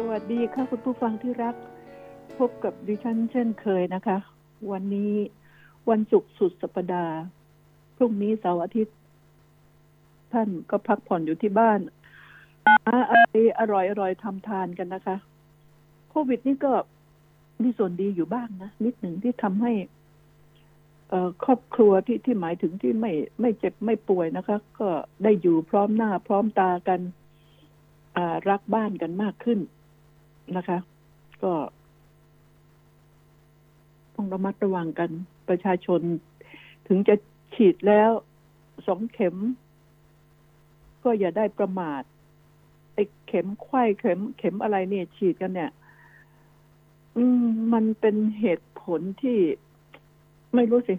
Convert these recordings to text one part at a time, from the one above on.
สวัสดีค่ะคุณผู้ฟังที่รัก พบกับดิฉันเช่นเคยนะคะ วันนี้วันศุกร์สุดสัปดาห์ พรุ่งนี้เสาร์อาทิตย์ ท่านก็พักผ่อนอยู่ที่บ้านหาอะไรอร่อยอร่อยทำทานกันนะคะ โควิดนี่ก็มีส่วนดีอยู่บ้างนะ นิดหนึ่งที่ทำให้ครอบครัวที่ที่หมายถึงที่ไม่ไม่เจ็บไม่ป่วยนะคะ ก็ได้อยู่พร้อมหน้าพร้อมตากันรักบ้านกันมากขึ้น นะคะ ก็ต้องระมัดระวังกันประชาชน ถึงจะฉีดแล้วสองเข็ม ก็อย่าได้ประมาทไอ้เข็มไข้เข็ม เข็มอะไรเนี่ย ฉีดกันเนี่ย อืม มันเป็นเหตุผลที่ไม่รู้สิ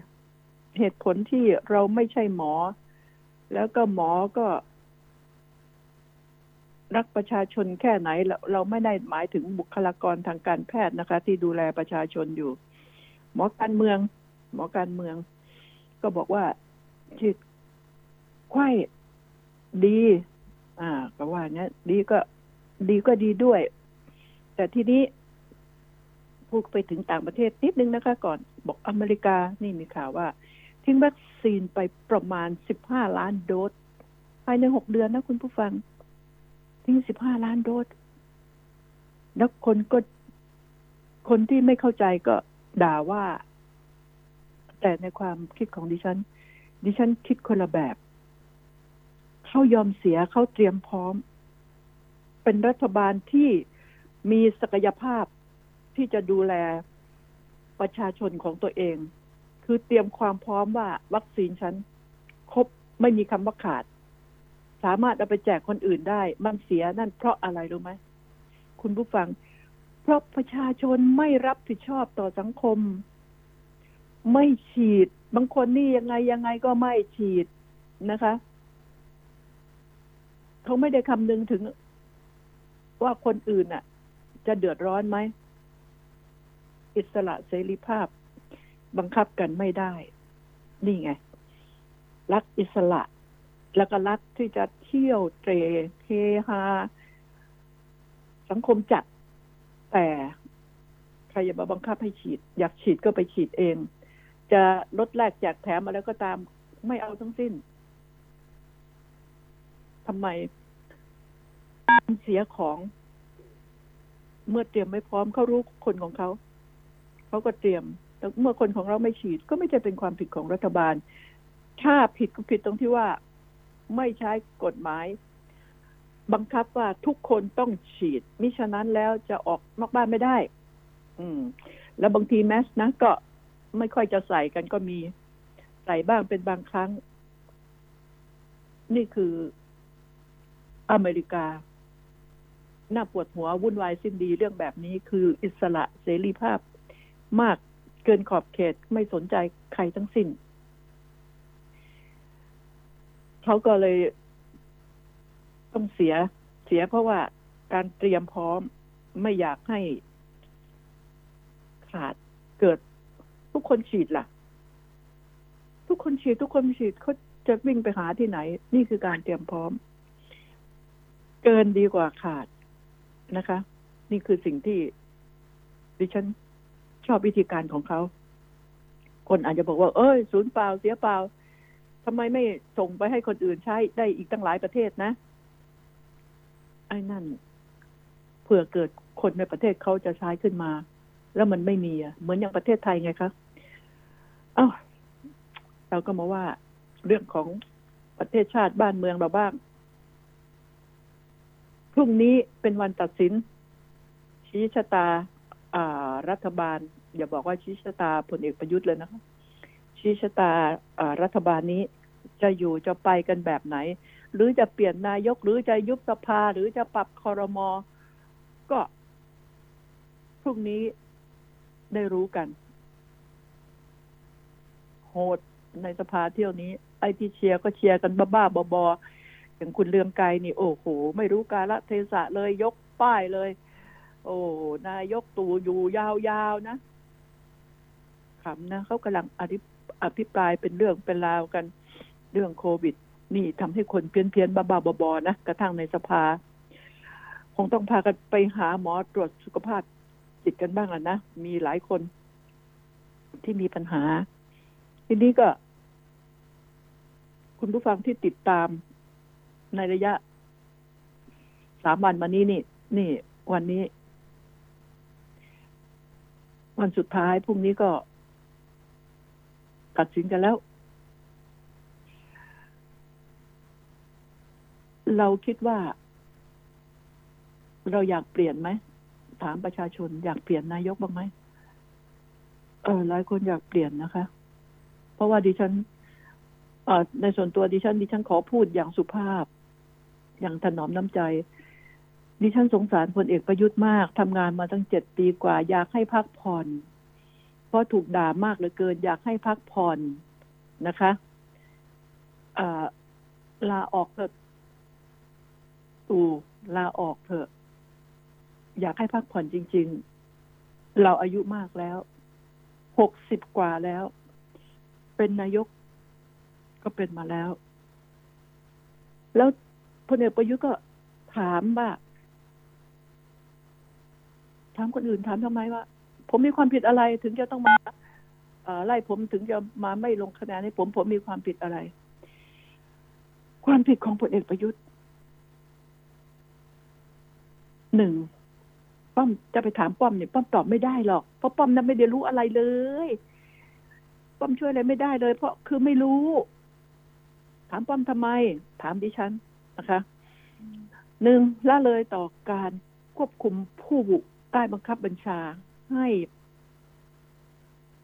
เหตุผลที่เราไม่ใช่หมอ แล้วก็หมอก็ รักประชาชนแค่ไหนเราเราไม่ได้หมายถึงบุคลากรทางการแพทย์นะคะ ที่ดูแลประชาชนอยู่ หมอการเมือง หมอการเมือง ก็บอกว่าฉีดไข้ดี อ่า ก็ว่าเนี้ยดีก็ดีก็ดีด้วย แต่ทีนี้พูดไปถึงต่างประเทศนิดนึงนะคะ ก่อนบอกอเมริกานี่มีข่าวว่า ทิ้งวัคซีนไปประมาณ15ล้านโดสภายใน6เดือนนะคุณผู้ฟัง ทิ้ง15ล้านโดสแล้วคนก็คนที่ไม่เข้าใจก็ด่าว่า แต่ในความคิดของดิฉัน ดิฉันคิดคนละแบบ เขายอมเสียเขาเตรียมพร้อม เป็นรัฐบาลที่มีศักยภาพที่จะดูแลประชาชนของตัวเอง คือเตรียมความพร้อมว่าวัคซีนฉันครบไม่มีคำว่าขาด สามารถเอาไปแจกคนอื่นได้ มันเสียนั่นเพราะอะไรรู้ไหมคุณผู้ฟัง เพราะประชาชนไม่รับผิดชอบต่อสังคม ไม่ฉีด บางคนนี่ยังไงยังไงก็ไม่ฉีดนะคะเขาไม่ได้คำนึงถึง ว่าคนอื่นน่ะ จะเดือดร้อนไหมอิสระเสรีภาพ บังคับกันไม่ได้ นี่ไง รักอิสระ แล้วก็รักที่จะเที่ยวเตรเฮฮาสังคมจัด แต่ใครอย่ามาบังคับให้ฉีด อยากฉีดก็ไปฉีดเอง จะลดแลกแจกแถมอะไรก็ตาม ไม่เอาทั้งสิ้นทำไมเสียของเมื่อเตรียมไม่พร้อมเขารู้คนของเขา เขาก็เตรียมแต่เมื่อคนของเราไม่ฉีดก็ไม่ใช่เป็นความผิดของรัฐบาล ถ้าผิดก็ผิดตรงที่ว่า ไม่ใช้กฎหมาย บังคับว่าทุกคนต้องฉีด มิฉะนั้นแล้วจะออกนอกบ้านไม่ได้ อืม แล้วบางทีแมสนะก็ไม่ค่อยจะใส่กันก็มีใส่บ้างเป็นบางครั้ง นี่คืออเมริกาน่าปวดหัววุ่นวายสิ้นดีเรื่องแบบนี้คืออิสระเสรีภาพ มากเกินขอบเขตไม่สนใจใครทั้งสิ้น เขาก็เลยต้องเสียเสียเพราะว่าการเตรียมพร้อมไม่อยากให้ขาดเกิดทุกคนฉีดล่ะ ทุกคนฉีด ทุกคนฉีดเขาจะวิ่งไปหาที่ไหน นี่คือการเตรียมพร้อม เกินดีกว่าขาดนะคะ นี่คือสิ่งที่ดิฉันชอบวิธีการของเขา คนอาจจะบอกว่า เอ้ย ศูนย์เปล่าเสียเปล่า ทำไมไม่ส่งไปให้คนอื่นใช้ได้อีกตั้งหลายประเทศนะ ไอ้นั่นเผื่อเกิดคนในประเทศเขาจะใช้ขึ้นมา แล้วมันไม่มีอะเหมือนอย่างประเทศไทยไงคะอ้าวเราก็มาว่าเรื่องของประเทศชาติบ้านเมืองเราบ้างพรุ่งนี้เป็นวันตัดสิน ชี้ชะตา อ่า รัฐบาล อย่าบอกว่าชี้ชะตาพลเอกประยุทธ์เลยนะคะ ชี้ชะตารัฐบาลนี้จะอยู่จะไปกันแบบไหน หรือจะเปลี่ยนนายกหรือจะยุบสภาหรือจะปรับคอรมอก็พรุ่งนี้ได้รู้กัน โหดในสภาเที่ยวนี้ ไอที่เชียร์ก็เชียร์กันบ้าๆบอๆอย่างคุณเลืองไกรนี่ โอ้โห ไม่รู้กาลเทศะเลยยกป้ายเลย โอ้นายกตู่อยู่ยาวๆนะขำนะเขากำลังอภิ อภิปรายเป็นเรื่องเป็นราวกันเรื่องโควิด นี่ทำให้คนเพี้ยนเพียนๆบ้าบอนะกระทั่งในสภา คงต้องพากันไปหาหมอตรวจสุขภาพจิตกันบ้างอะนะ มีหลายคนที่มีปัญหา ทีนี้ก็ คุณผู้ฟังที่ติดตามในระยะสามวันมานี้นี่ นี่ วันนี้ วันสุดท้ายพรุ่งนี้ก็ ตัดสินกันแล้ว เราคิดว่า เราอยากเปลี่ยนไหมถามประชาชน อยากเปลี่ยนนายกบ้างไหมเออหลายคนอยากเปลี่ยนนะคะ เพราะว่าดิฉันเออในส่วนตัวดิฉัน ดิฉันขอพูดอย่างสุภาพ อย่างถนอมน้ำใจดิฉันสงสารพลเอกประยุทธ์มากทำงานมาตั้งเจ็ดปีกว่า อยากให้พักผ่อน เพราะถูกด่ามากเหลือเกิน อยากให้พักผ่อนนะคะลาออกเถอะตู่ลาออกเถอะ อยากให้พักผ่อนจริง ๆ เราอายุมากแล้วหกสิบกว่าแล้ว เป็นนายกก็เป็นมาแล้ว แล้วพลเอกประยุทธ์ก็ถามว่าถามคนอื่นถามทำไมว่า ผมมีความผิดอะไรถึงจะต้องมาไล่ผมถึงจะมาไม่ลงคะแนนให้ผมผมมีความผิดอะไร ความผิดของพลเอกประยุทธ์หนึ่งป้อมจะไปถามป้อมเนี่ยป้อมตอบไม่ได้หรอกเพราะป้อมนั้นไม่ได้รู้อะไรเลย ป้อมช่วยอะไรไม่ได้เลย เพราะคือไม่รู้ ถามป้อมทำไม ถามดิฉันนะคะหนึ่งละเลยต่อการควบคุมผู้บุใต้บังคับบัญชา ให้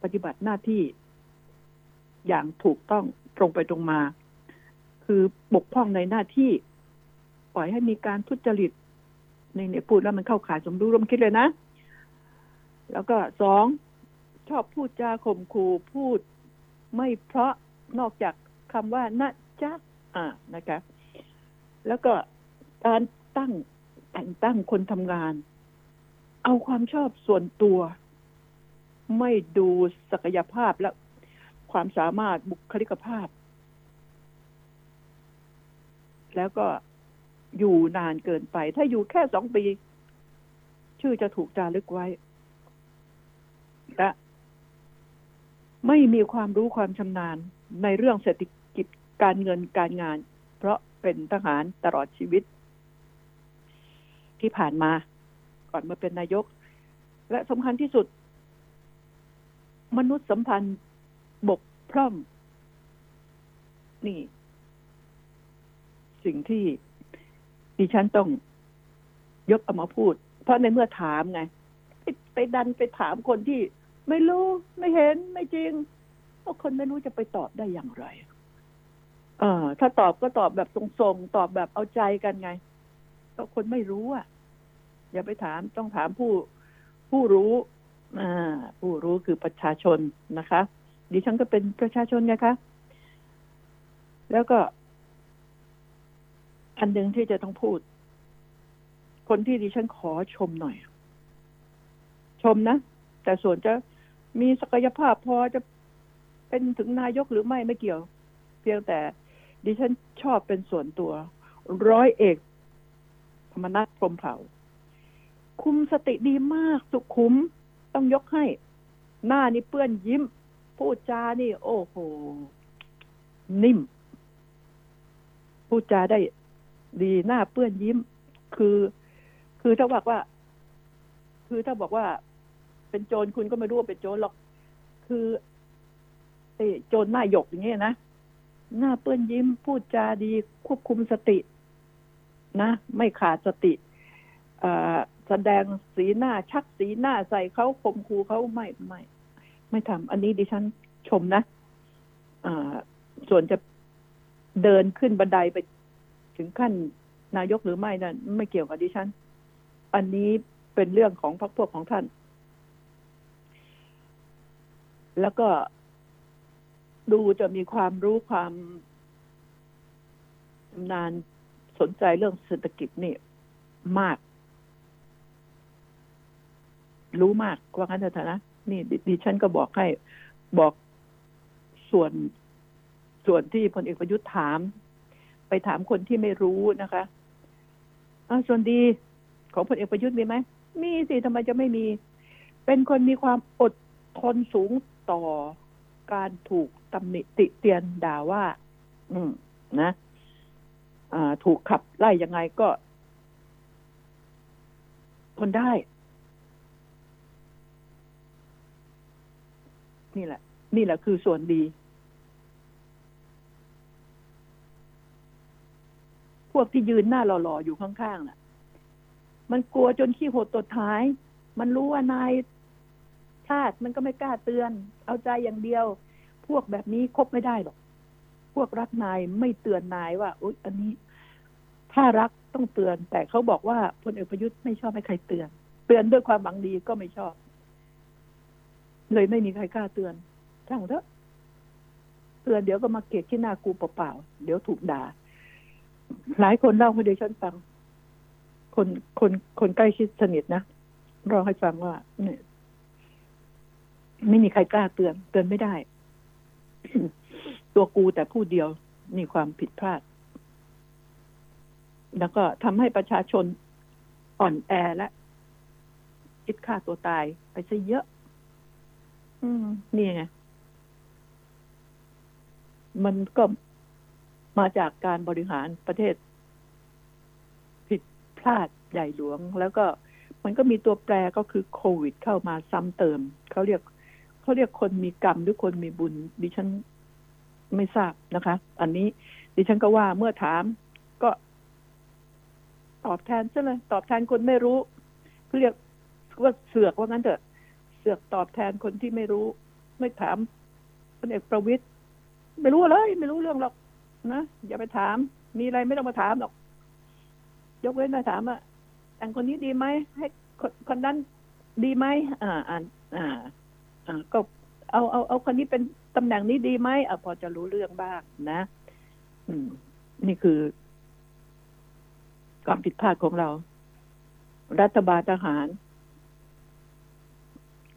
ปฏิบัติหน้าที่อย่างถูกต้องตรงไปตรงมา คือบกพร่องในหน้าที่ ปล่อยให้มีการทุจริตในเนี่ยพูดแล้วมันเข้าขายสมรู้ร่วมคิดเลยนะ แล้วก็สองชอบพูดจาข่มขู่พูดไม่เพราะนอกจากคำว่านะจ๊ะอ่านะคะ แล้วก็การตั้งแต่งตั้งคนทำงาน เอาความชอบส่วนตัว ไม่ดูศักยภาพและความสามารถบุคลิกภาพ แล้วก็อยู่นานเกินไป ถ้าอยู่แค่สองปี ชื่อจะถูกจารึกไว้และไม่มีความรู้ความชำนาญในเรื่องเศรษฐกิจการเงินการงาน เพราะเป็นทหารตลอดชีวิต ที่ผ่านมา ก่อนมาเป็นนายก และสำคัญที่สุด มนุษยสัมพันธ์บกพร่อง นี่ สิ่งที่ดิฉันต้องยกเอามาพูด เพราะในเมื่อถามไง ไปดันไปถามคนที่ ไม่รู้ไม่เห็นไม่จริงก็คนไม่รู้จะไปตอบได้อย่างไร เออถ้าตอบก็ตอบแบบทรงๆ ตอบแบบเอาใจกันไงก็คนไม่รู้อะ อย่าไปถามต้องถามผู้ผู้รู้ผู้รู้คือประชาชนนะคะ ดิฉันก็เป็นประชาชนไงคะ แล้วก็ อันหนึ่งที่จะต้องพูด คนที่ดิฉันขอชมหน่อย ชมนะ แต่ส่วนจะมีศักยภาพพอจะเป็นถึงนายกหรือไม่ไม่เกี่ยว เพียงแต่ดิฉันชอบเป็นส่วนตัว ร้อยเอก ธรรมนัฐพรมเผ่า คุมสติดีมากสุขุม ต้องยกให้ หน้านี่เปื้อนยิ้ม พูดจานี่ โอ้โห นิ่ม พูดจาได้ดีหน้าเปื้อนยิ้ม คือ คือถ้าบอกว่า คือถ้าบอกว่า เป็นโจรคุณก็ไม่รู้ว่าเป็นโจรหรอก คือโจรหน้าหยกอย่างเงี้ยนะหน้าเปื้อนยิ้ม พูดจาดี ควบคุมสติ นะ ไม่ขาดสติอ่า แสดงสีหน้าชักสีหน้าใส่เขาข่มคูเขาไม่ไม่ ไม่ทำอันนี้ดิฉันชมนะอ่าส่วนจะเดินขึ้นบันไดไปถึงขั้นนายกหรือไม่นั้นไม่เกี่ยวกับดิฉัน อันนี้เป็นเรื่องของพรรคพวกของท่าน แล้วก็ดูจะมีความรู้ความชำนาญสนใจเรื่องเศรษฐกิจนี่มาก รู้มากว่างั้นเถอะนะนี่ดิฉันก็บอกให้บอกส่วนส่วนที่พลเอกประยุทธ์ถาม ไปถามคนที่ไม่รู้นะคะอาส่วนดีของพลเอกประยุทธ์มีไหมมีสิทำไมจะไม่มี เป็นคนมีความอดทนสูงต่อการถูกตำหนิติเตียนด่าว่า อืม นะถูกขับไล่ยังไงก็ทนได้ นี่แหละ นี่แหละคือส่วนดี พวกที่ยืนหน้าหล่อๆอยู่ข้างๆน่ะ มันกลัวจนขี้หดตดท้าย มันรู้ว่านายชาติมันก็ไม่กล้าเตือน เอาใจอย่างเดียว พวกแบบนี้คบไม่ได้หรอก พวกรักนายไม่เตือนนายว่าอุ๊ยอันนี้ ถ้ารักต้องเตือน แต่เขาบอกว่าพลเอกประยุทธ์ไม่ชอบให้ใครเตือน เตือนด้วยความหวังดีก็ไม่ชอบ เลยไม่มีใครกล้าเตือนช่างเถอะเตือนเดี๋ยวก็มาเกลียดที่หน้ากูเปล่าๆเดี๋ยวถูกด่า หลายคนเล่าให้ดิฉันฟัง คนคนคนใกล้ชิดสนิทนะเล่าให้ฟังว่า เนี่ย ไม่มีใครกล้าเตือน เตือนไม่ได้ ตัวกูแต่ผู้เดียวมีความผิดพลาด แล้วก็ทำให้ประชาชนอ่อนแอและคิดฆ่าตัวตายไปซะเยอะ อืมนี่ไง มันก็มาจากการบริหารประเทศ ผิดพลาดใหญ่หลวง แล้วก็มันก็มีตัวแปรก็คือโควิดเข้ามาซ้ำเติม เขาเรียกเขาเรียกคนมีกรรมหรือคนมีบุญ ดิฉันไม่ทราบนะคะ อันนี้ ดิฉันก็ว่าเมื่อถาม ก็ ตอบแทนซะเลย ตอบแทนคนไม่รู้เรียกว่าเสือกว่างั้นเถอะ เสือกตอบแทนคนที่ไม่รู้ ไม่ถามพลเอกประวิตยไม่รู้เลย ไม่รู้เรื่องหรอกนะอย่าไปถาม มีอะไรไม่ต้องมาถามหรอก ยกเว้นมาถามอะแต่งคนนี้ดีไหมให้คนคนนั้นดีไหมอ่าอ่าอ่าอ่าก็เอาเอาเอาคนนี้เป็นตำแหน่งนี้ดีไหมอะพอจะรู้เรื่องบ้างนะ อืม นี่คือความผิดพลาดของเรา รัฐบาลทหาร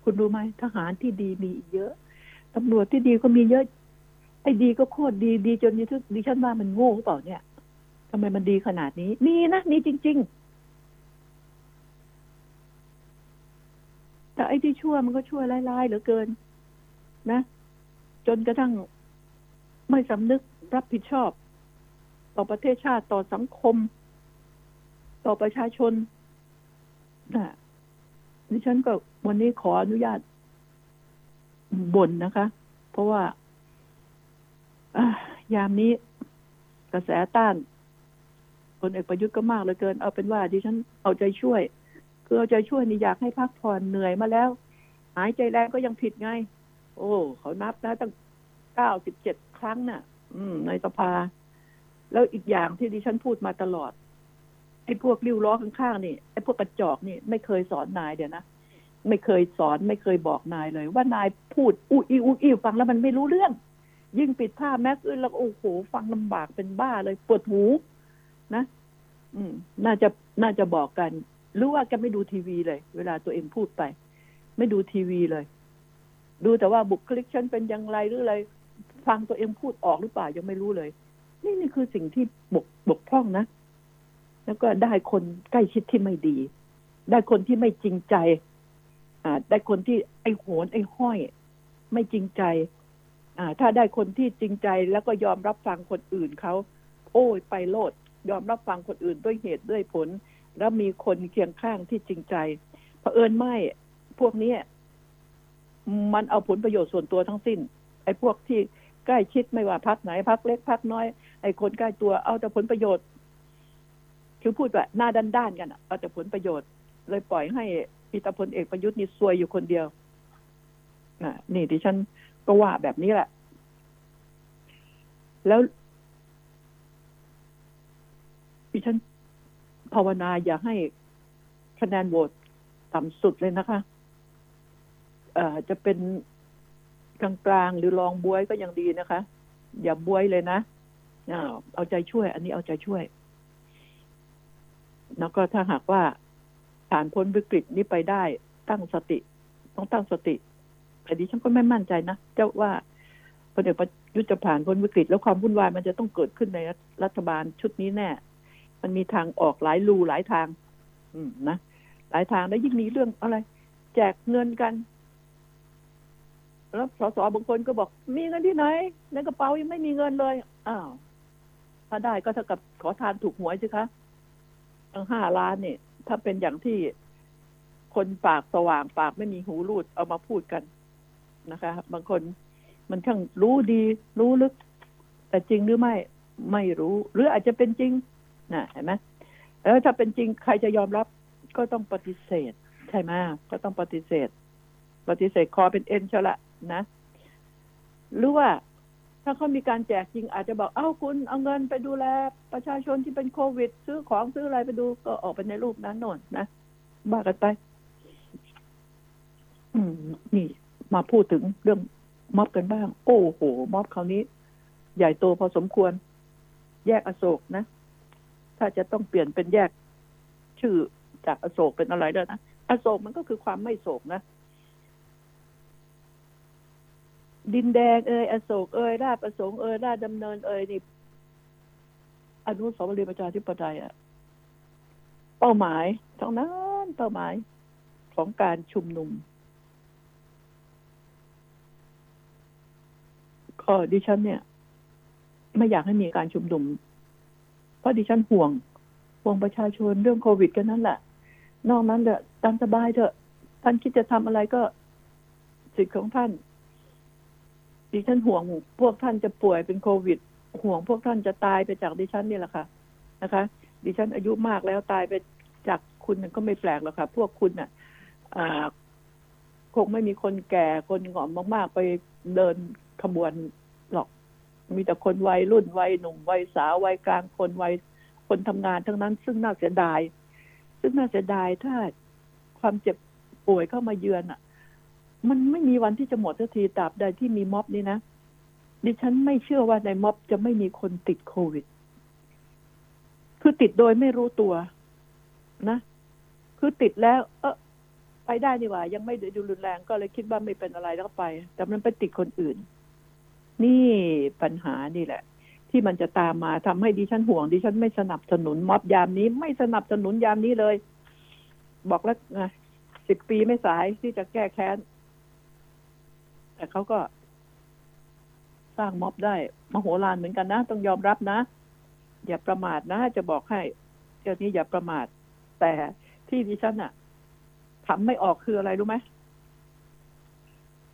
คุณรู้ไหมทหารที่ดีมีเยอะตำรวจที่ดีก็มีเยอะ ไอ้ดีก็โคตรดีดีจนดิฉันว่ามันโง่หรือเปล่าเนี่ยทำไมมันดีขนาดนี้ มีนะมีจริง ๆ แต่ไอ้ที่ชั่วมันก็ชั่วลายๆเหลือเกิน นะ จนกระทั่งไม่สำนึกรับผิดชอบ ต่อประเทศชาติต่อสังคม ต่อประชาชนนะ ดิฉันก็วันนี้ขออนุญาตบ่นนะคะ เพราะว่ายามนี้กระแสต้านพลเอกประยุทธ์ก็มากเหลือเกิน เอาเป็นว่าดิฉันเอาใจช่วย คือเอาใจช่วยนี่อยากให้พักผ่อนเหนื่อยมาแล้ว หายใจแรงก็ยังผิดไง โอ้เขานับนะตั้งเก้าสิบเจ็ดครั้งน่ะ อืม ในสภา แล้วอีกอย่างที่ดิฉันพูดมาตลอด ไอ้พวกริ้วล้อข้างๆนี่ไอ้พวกกระจอกนี่ไม่เคยสอนนายเดี๋ยวนะไม่เคยสอนไม่เคยบอกนายเลย ว่านายพูดอู้อีอู้อีฟังแล้วมันไม่รู้เรื่อง ยิ่งปิดผ้าแมสแล้วโอ้โหฟังลำบากเป็นบ้าเลยปวดหูนะ อืม น่าจะน่าจะบอกกัน หรือว่าแกไม่ดูทีวีเลย เวลาตัวเองพูดไป ไม่ดูทีวีเลย ดูแต่ว่าบุคลิกฉันเป็นอย่างไรหรืออะไร ฟังตัวเองพูดออกหรือเปล่ายังไม่รู้เลย นี่นี่คือสิ่งที่บกบกพร่องนะ แล้วก็ได้คนใกล้ชิดที่ไม่ดี ได้คนที่ไม่จริงใจ อ่า ได้คนที่ไอ้โหนไอ้ห้อย ไม่จริงใจ อ่า ถ้าได้คนที่จริงใจแล้วก็ยอมรับฟังคนอื่นเขาโอ้ยไปโลด ยอมรับฟังคนอื่นด้วยเหตุด้วยผล แล้วมีคนเคียงข้างที่จริงใจเผอิญไม่พวกนี้มันเอาผลประโยชน์ส่วนตัวทั้งสิ้น ไอ้พวกที่ใกล้ชิดไม่ว่าพักไหนพักเล็กพักน้อย ไอ้คนใกล้ตัวเอาแต่ผลประโยชน์ คือพูดแบบหน้าด้านๆกันเอาแต่ผลประโยชน์ เลยปล่อยให้พิตาพลเอกประยุทธ์นี่ซวยอยู่คนเดียวนี่ดิฉันก็ว่าแบบนี้แหละ แล้วดิฉันภาวนาอย่าให้คะแนนโหวตต่ำสุดเลยนะคะเอ่อจะเป็นกลางๆหรือรองบวยก็ยังดีนะคะ อย่าบวยเลยนะเอาใจช่วย อันนี้เอาใจช่วย แล้วก็ถ้าหากว่าผ่านพ้นวิกฤตนี้ไปได้ตั้งสติ ต้องตั้งสติ แต่ดิฉันก็ไม่มั่นใจนะเจ้าว่าพลเอกประยุทธ์จะผ่านพ้นวิกฤต แล้วความวุ่นวายมันจะต้องเกิดขึ้นในรัฐบาลชุดนี้แน่ มันมีทางออกหลายรูหลายทาง อืมนะหลายทางแล้วยิ่งมีเรื่องอะไร แจกเงินกันแล้วสสบางคนก็บอก มีเงินที่ไหนในกระเป๋ายังไม่มีเงินเลยอ้าวถ้าได้ก็เท่ากับขอทานถูกหวยสิคะั้งห้าล้านเนี่ย ถ้าเป็นอย่างที่คนปากสว่างปากไม่มีหูรูดเอามาพูดกันนะคะ บางคนมันช่างรู้ดี รู้ลึก แต่จริงหรือไม่ไม่รู้ หรืออาจจะเป็นจริงนะเห็นไหมแล้วถ้าเป็นจริงใครจะยอมรับ ก็ต้องปฏิเสธ ใช่ไหมก็ต้องปฏิเสธ ปฏิเสธคอเป็นเอ็นเชยวละนะหรือว่า ถ้าเขามีการแจกจริงอาจจะบอกเอ้าคุณเอาเงินไปดูแล ประชาชนที่เป็นโควิด ซื้อของซื้ออะไรไปดูก็ออกไปในรูปนั้นโน่นนะบ้ากันไป อืม นี่ มาพูดถึงเรื่องม็อบกันบ้าง โอ้โหม็อบคราวนี้ ใหญ่โตพอสมควร แยกอโศกนะ ถ้าจะต้องเปลี่ยนเป็นแยก ชื่อจากอโศกเป็นอะไรแล้วนะอโศกมันก็คือความไม่โศกนะ ดินแดงเอ่ยอโศกเอ่ยราชประสงค์เอ่ยราชดำเนินเอ่ยนี่อนุสาวรีย์ประชาธิปไตยอะเป้าหมายทั้งนั้นเป้าหมายของการชุมนุมก็ดิฉันเนี่ย ไม่อยากให้มีการชุมนุม เพราะดิฉันห่วง ห่วงประชาชนเรื่องโควิดกันนั่นแหละ นอกนั้นเถอะตามสบายเถอะท่านคิดจะทำอะไรก็สิทธิ์ของท่าน ดิฉันห่วงพวกท่านจะป่วยเป็นโควิด ห่วงพวกท่านจะตายไปจากดิฉันนี่แหละค่ะนะคะ ดิฉันอายุมากแล้วตายไปจากคุณก็ไม่แปลกหรอกค่ะ พวกคุณน่ะคงไม่มีคนแก่คนหงอมมาก ๆ ไปเดินขบวนหรอก มีแต่คนวัยรุ่นวัยหนุ่มวัยสาววัยกลางคนวัยคนทำงานทั้งนั้น ซึ่งน่าเสียดาย ซึ่งน่าเสียดายถ้าความเจ็บป่วยเข้ามาเยือนอะ มันไม่มีวันที่จะหมดสักทีตราบใดที่มีม็อบนี้นะดิฉันไม่เชื่อว่าในม็อบจะไม่มีคนติดโควิด คือติดโดยไม่รู้ตัว นะ คือติดแล้ว เออไปได้นี่ว่า ยังไม่ดูรุนแรงก็เลยคิดว่าไม่เป็นอะไรแล้วไป แต่มันไปติดคนอื่น นี่ปัญหานี่แหละ ที่มันจะตามมาทำให้ดิฉันห่วงดิฉันไม่สนับสนุนม็อบยามนี้ ไม่สนับสนุนยามนี้เลย บอกแล้วไงสิบปีไม่สายที่จะแก้แค้น แต่เขาก็ สร้างม็อบได้มโหฬารเหมือนกันนะ ต้องยอมรับนะ อย่าประมาทนะ จะบอกให้เจ้านี้อย่าประมาท แต่ที่ดิฉันอะขำไม่ออกคืออะไรรู้ไหม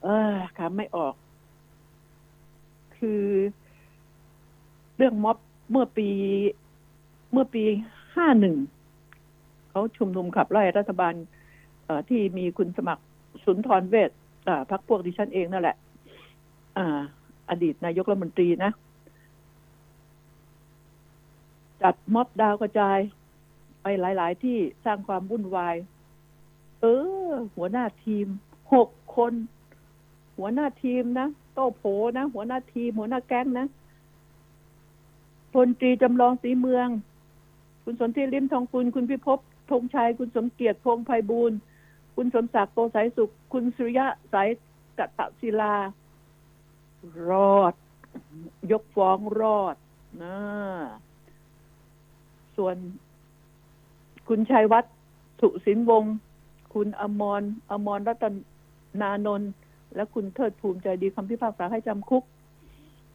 เออขำไม่ออก คือเรื่องม็อบเมื่อปี เมื่อปีห้าหนึ่งเขาชุมนุมขับไล่รัฐบาลที่มีคุณสมัครสุนทรเวช พักพวกดิฉันเองนั่นแหละ อ่า อดีตนายกรัฐมนตรีนะ จัดม็อบดาวกระจาย ไปหลาย ๆ ที่สร้างความวุ่นวาย เออ หัวหน้าทีมหกคน หัวหน้าทีมนะโต้โผนะ หัวหน้าทีม หัวหน้าแก๊งนะพลตรีจำลองสีเมือง คุณสนธิริมทองคุณคุณพิภพธงชัย คุณสมเกียรติพงไพบูล คุณสมศักดิ์โตสายสุข คุณสุริยะสายกัตตศิลา รอด ยกฟ้องรอดนะส่วน คุณชัยวัฒน์สุสินวงศ์คุณอมรอมรรัตนานนท์และคุณเทิดภูมิใจดีคำพิพากษาให้จำคุก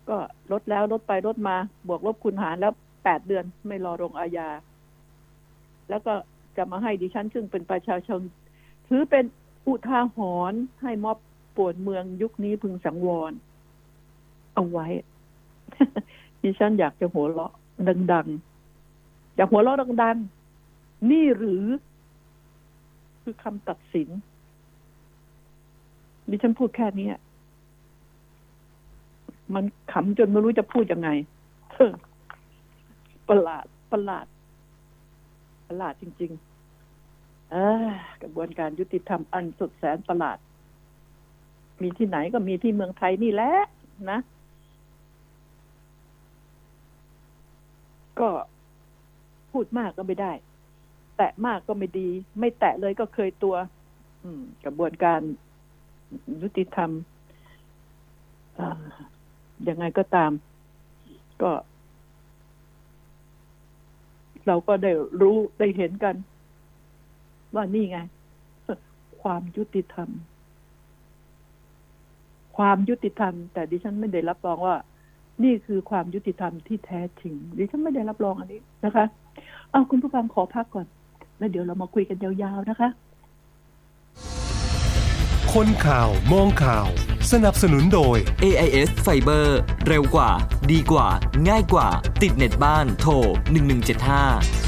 ก็ลดแล้วลดไปลดมา บวกลบคุณหารแล้วแปดเดือนไม่รอลงอาญาแล้วก็จะมาให้ดิฉันซึ่งเป็นประชาชน ถือเป็นอุทาหรณ์ให้ม็อบปวดเมืองยุคนี้พึงสังวร เอาไว้ดิฉันอยากจะหัวเราะดังๆ อยากหัวเราะดังๆ นี่หรือ คือคำตัดสินดิฉันพูดแค่นี้มันขำจนไม่รู้จะพูดยังไงประหลาดประหลาดประหลาดจริง ๆ กระบวนการยุติธรรมอันสุดแสนประหลาด มีที่ไหนก็มีที่เมืองไทยนี่แหละนะ ก็พูดมากก็ไม่ได้ แตะมากก็ไม่ดี ไม่แตะเลยก็เคยตัวกระบวนการยุติธรรมยังไงก็ตาม ก็ เราก็ได้รู้ได้เห็นกัน ว่านี่ไง ความยุติธรรม ความยุติธรรม แต่ดิฉันไม่ได้รับรองว่า นี่คือความยุติธรรมที่แท้จริง ดิฉันไม่ได้รับรองอันนี้นะคะ เอาคุณผู้ฟังขอพักก่อน แล้วเดี๋ยวเรามาคุยกันยาวๆนะคะ คนข่าวมองข่าว สนับสนุนโดย AIS Fiber เร็วกว่า ดีกว่า ง่ายกว่า ติดเน็ตบ้านโทร1175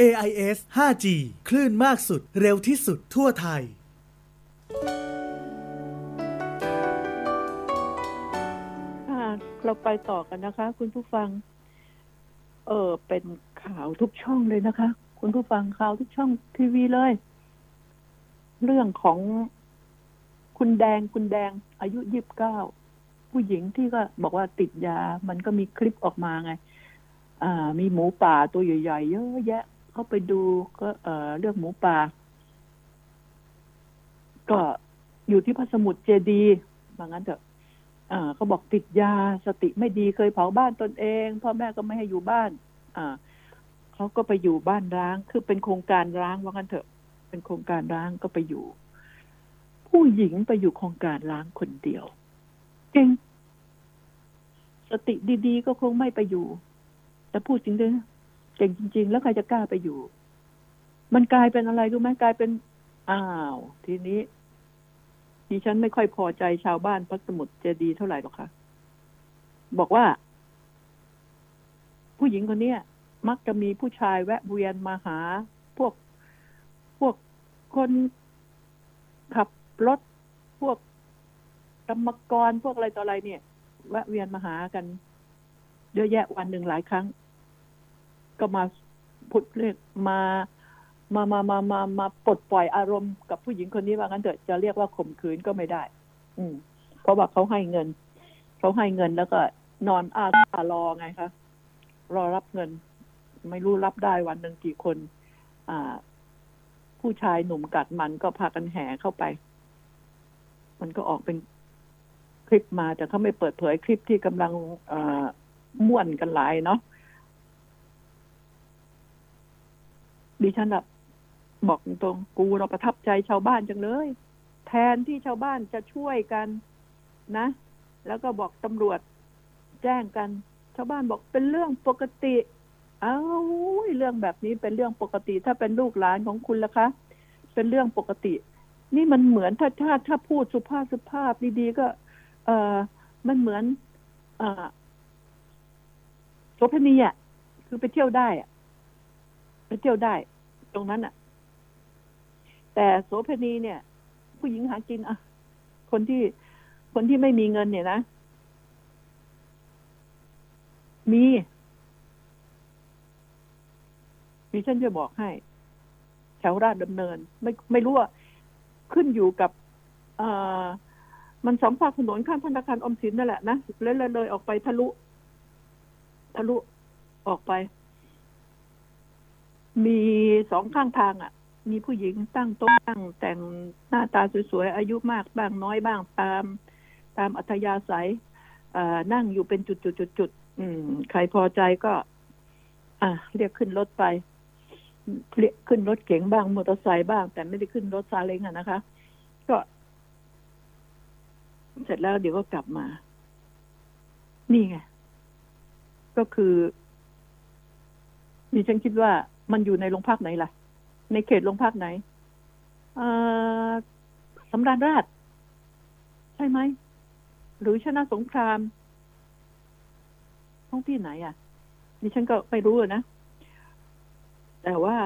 AIS 5G คลื่นมากสุด เร็วที่สุดทั่วไทย ค่ะเราไปต่อกันนะคะ คุณผู้ฟัง เออเป็นข่าวทุกช่องเลยนะคะ คุณผู้ฟังข่าวทุกช่องทีวีเลย เรื่องของคุณแดงคุณแดง อายุยี่สิบเก้าผู้หญิงที่ก็บอกว่าติดยา มันก็มีคลิปออกมาไง อ่า มีหมูป่าตัวใหญ่ๆเยอะแยะ เข้าไปดูก็เอ่อเรื่องหมูป่า ก็อยู่ที่พระสมุทรเจดีย์ว่างั้นเถอะอ่าเขาบอกติดยาสติไม่ดีเคยเผาบ้านตนเองพ่อแม่ก็ไม่ให้อยู่บ้าน อ่าเขาก็ไปอยู่บ้านร้าง คือเป็นโครงการร้างว่างั้นเถอะ เป็นโครงการร้างก็ไปอยู่ ผู้หญิงไปอยู่โครงการร้างคนเดียวจริงสติดีๆ ก็คงไม่ไปอยู่ แต่พูดจริงด้วย เก่งจริง ๆ แล้วใครจะกล้าไปอยู่ มันกลายเป็นอะไรรู้ไหมกลายเป็น อ้าว ทีนี้ดิฉันไม่ค่อยพอใจชาวบ้านพระสมุทรเจดีเท่าไหร่หรอกค่ะ บอกว่า ผู้หญิงคนเนี้ยมักจะมีผู้ชายแวะเวียนมาหา พวกพวกคนขับรถพวกกรรมกรพวกอะไรต่ออะไรเนี่ยแวะเวียนมาหากันเยอะแยะวันหนึ่งหลายครั้ง ก็มาพูดเรียกมามามามามามาปลดปล่อยอารมณ์กับผู้หญิงคนนี้ว่างั้นเถอะจะเรียกว่าข่มขืนก็ไม่ได้ อืม เพราะว่าเขาให้เงินเขาให้เงินแล้วก็ นอนอ้าตารอไงคะรอรับเงิน ไม่รู้รับได้วันหนึ่งกี่คน อ่า ผู้ชายหนุ่มกัดมันก็พากันแห่เข้าไป มันก็ออกเป็นคลิปมาแต่เขาไม่เปิดเผยคลิปที่กำลังอ่ม่วนกันหลายเนาะ ดิฉันแบบบอกตรงกูเราประทับใจชาวบ้านจังเลย แทนที่ชาวบ้านจะช่วยกันนะ แล้วก็บอกตำรวจแจ้งกัน ชาวบ้านบอกเป็นเรื่องปกติ เอ้าเรื่องแบบนี้เป็นเรื่องปกติ ถ้าเป็นลูกหลานของคุณล่ะคะ เป็นเรื่องปกติ นี่มันเหมือนถ้าถ้าถ้าพูดสุภาพสุภาพดีๆก็ เออมันเหมือนอโสเภณีอะคือไปเที่ยวได้อะไปเที่ยวได้ ตรงนั้นอะ แต่โสเภณีเนี่ย ผู้หญิงหากินอะ คนที่คนที่ไม่มีเงินเนี่ยนะ มีมีฉันจะบอกให้ แถวราชดำเนิน ไม่ไม่รู้ว่าขึ้นอยู่กับมันสองฝากถนนข้างธนาคารอมสินนั่นแหละนะเลยเลยเลยออกไปทะลุ ทะลุออกไป มีสองข้างทางอะ มีผู้หญิงตั้งโต๊ะตั้งแต่งหน้าตาสวยๆ อายุมากบ้างน้อยบ้างตาม ตามอัธยาศัยอ่อนั่งอยู่เป็นจุดๆๆๆอืมใครพอใจก็ อะเรียกขึ้นรถไปเรียกขึ้นรถเก๋งบ้างมอเตอร์ไซค์บ้าง แต่ไม่ได้ขึ้นรถซาเล้งอะนะคะ ก็ เสร็จแล้วเดี๋ยวก็กลับมา นี่ไง ก็คือดิฉันคิดว่ามันอยู่ในโรงพักไหนล่ะ ในเขตโรงพักไหนสำราญราช ใช่ไหม หรือชนะสงครามท้องที่ไหนอะดิฉันก็ไม่รู้นะ แต่ว่า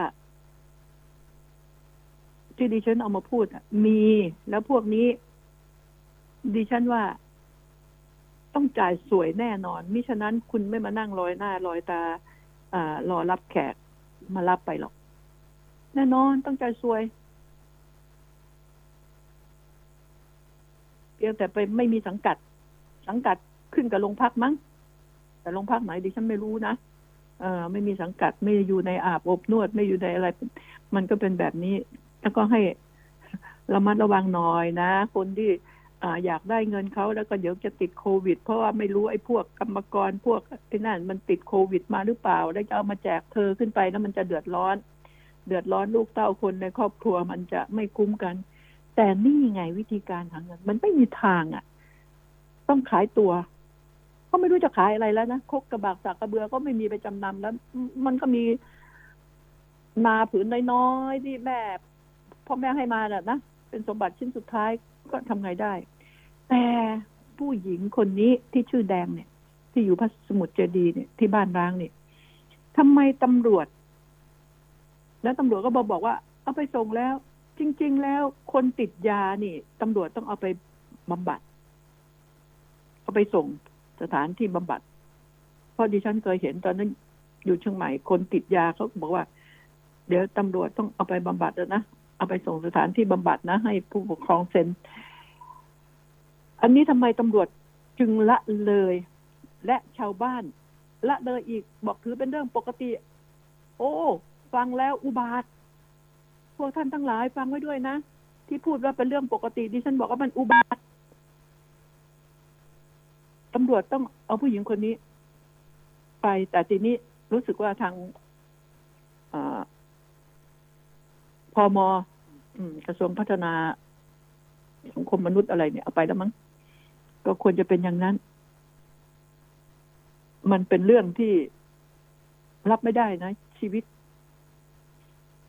ที่ดิฉันเอามาพูดอะมีแล้วพวกนี้ดิฉันว่าต้องจ่ายสวยแน่นอน มิฉะนั้นคุณไม่มานั่งลอยหน้าลอยตา อ่ารอรับแขก มารับไปหรอก แน่นอนต้องจ่วย เพียงแต่ไปไม่มีสังกัด สังกัดขึ้นกับโรงพักมั้ง แต่โรงพักไหนดิฉันไม่รู้นะเออไม่มีสังกัดไม่อยู่ในอาบอบนวด ไม่อยู่ในอะไร มันก็เป็นแบบนี้ แล้วก็ให้ระมัดระวังหน่อยนะ คนที่ ออยากได้เงินเขาแล้วก็เดี๋ยวจะติดโควิด เพราะว่าไม่รู้ไอ้พวกกรรมกรพวกไอ้นั่นมันติดโควิดมาหรือเปล่า แล้วจะเอามาแจกเธอขึ้นไปแล้วมันจะเดือดร้อน เดือดร้อนลูกเต้าคนในครอบครัวมันจะไม่คุ้มกัน แต่นี่ไงวิธีการหาเงิน มันไม่มีทางอะ ต้องขายตัวก็ไม่รู้จะขายอะไรแล้วนะคกกระบากสากกระเบือก็ไม่มีไปจำนำแล้ว มันก็มีนาผืนน้อยๆที่แม่พ่อแม่ให้มาน่ะนะเป็นสมบัติชิ้นสุดท้าย ก็ทำไงได้ แต่ผู้หญิงคนนี้ที่ชื่อแดงเนี่ย ที่อยู่พระสมุทรเจดีเนี่ยที่บ้านร้างเนี่ยทำไมตำรวจ แล้วตำรวจก็บอกบอกว่า เอาไปส่งแล้ว จริง ๆ แล้วคนติดยานี่ตำรวจต้องเอาไปบำบัด เอาไปส่งสถานที่บำบัด เพราะดิฉันเคยเห็นตอนนั้นอยู่เชียงใหม่คนติดยาเขาบอกว่า เดี๋ยวตำรวจต้องเอาไปบำบัดแล้วนะ เอาไปส่งสถานที่บำบัดนะ ให้ผู้ปกครองเซ็น อันนี้ทำไมตำรวจจึงละเลย และชาวบ้าน ละเลยอีกบอกถือเป็นเรื่องปกติ โอ้ ฟังแล้วอุบาท พวกท่านทั้งหลายฟังไว้ด้วยนะ ที่พูดว่าเป็นเรื่องปกติดิฉันบอกว่ามันอุบาทตำรวจต้องเอาผู้หญิงคนนี้ ไปแต่ทีนี้รู้สึกว่าทางอ พอมอกระทรวงพัฒนาสังคมมนุษย์อะไรเนี่ยเอาไปแล้วมั้งก็ควรจะเป็นอย่างนั้น มันเป็นเรื่องที่รับไม่ได้นะ ชีวิต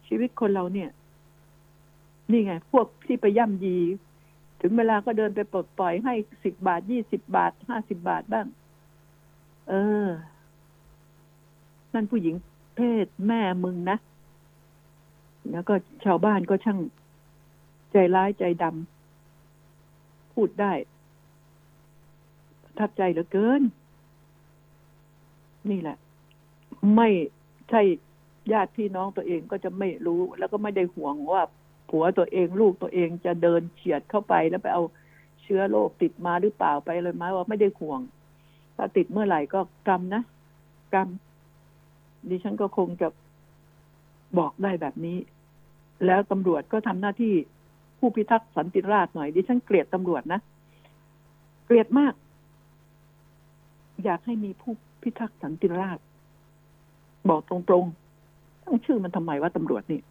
ชีวิตคนเราเนี่ย นี่ไง พวกที่ไปย่ำยี ถึงเวลาก็เดินไปปลดปล่อยให้สิบบาทยี่สิบบาทห้าสิบบาทบ้าง เออ นั่นผู้หญิงเพศแม่มึงนะ แล้วก็ชาวบ้านก็ช่างใจร้ายใจดำพูดได้ทับใจเหลือเกิน นี่แหละ ไม่ใช่ญาติพี่น้องตัวเองก็จะไม่รู้ แล้วก็ไม่ได้ห่วงว่าผัวตัวเองลูกตัวเองจะเดินเฉียดเข้าไปแล้วไปเอาเชื้อโรคติดมาหรือเปล่าไปเลยไหมว่าไม่ได้ห่วง ถ้าติดเมื่อไหร่ก็กรรมนะกรรมดิฉันก็คงจะบอกได้แบบนี้ แล้วตำรวจก็ทำหน้าที่ผู้พิทักษ์สันติราษฎร์หน่อยดิฉันเกลียดตำรวจนะ เกลียดมาก อยากให้มีผู้พิทักษ์สันติราษฎร์บอกตรงๆตั้งชื่อมันทำไมว่าตำรวจนี่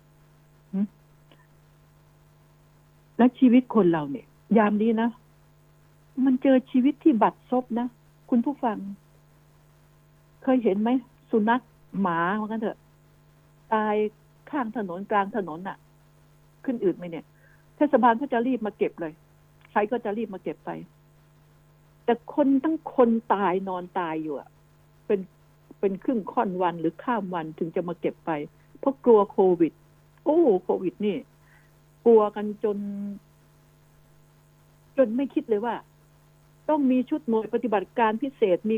และชีวิตคนเราเนี่ย ยามนี้นะมันเจอชีวิตที่บัดซบนะ คุณผู้ฟัง เคยเห็นไหม สุนัขหมาเหมือนกันเถอะ ตาย ข้างถนนกลางถนนน่ะ ขึ้นอื่นไหมเนี่ยเทศบาลก็จะรีบมาเก็บเลย ใครก็จะรีบมาเก็บไป แต่คนทั้งคนตายนอนตายอยู่อะเป็นเป็นครึ่งค่อนวันหรือข้ามวันถึงจะมาเก็บไป เพราะกลัวโควิด โอ้โควิดนี่ กลัวกันจน จนไม่คิดเลยว่า ต้องมีชุดหน่วยปฏิบัติการพิเศษมี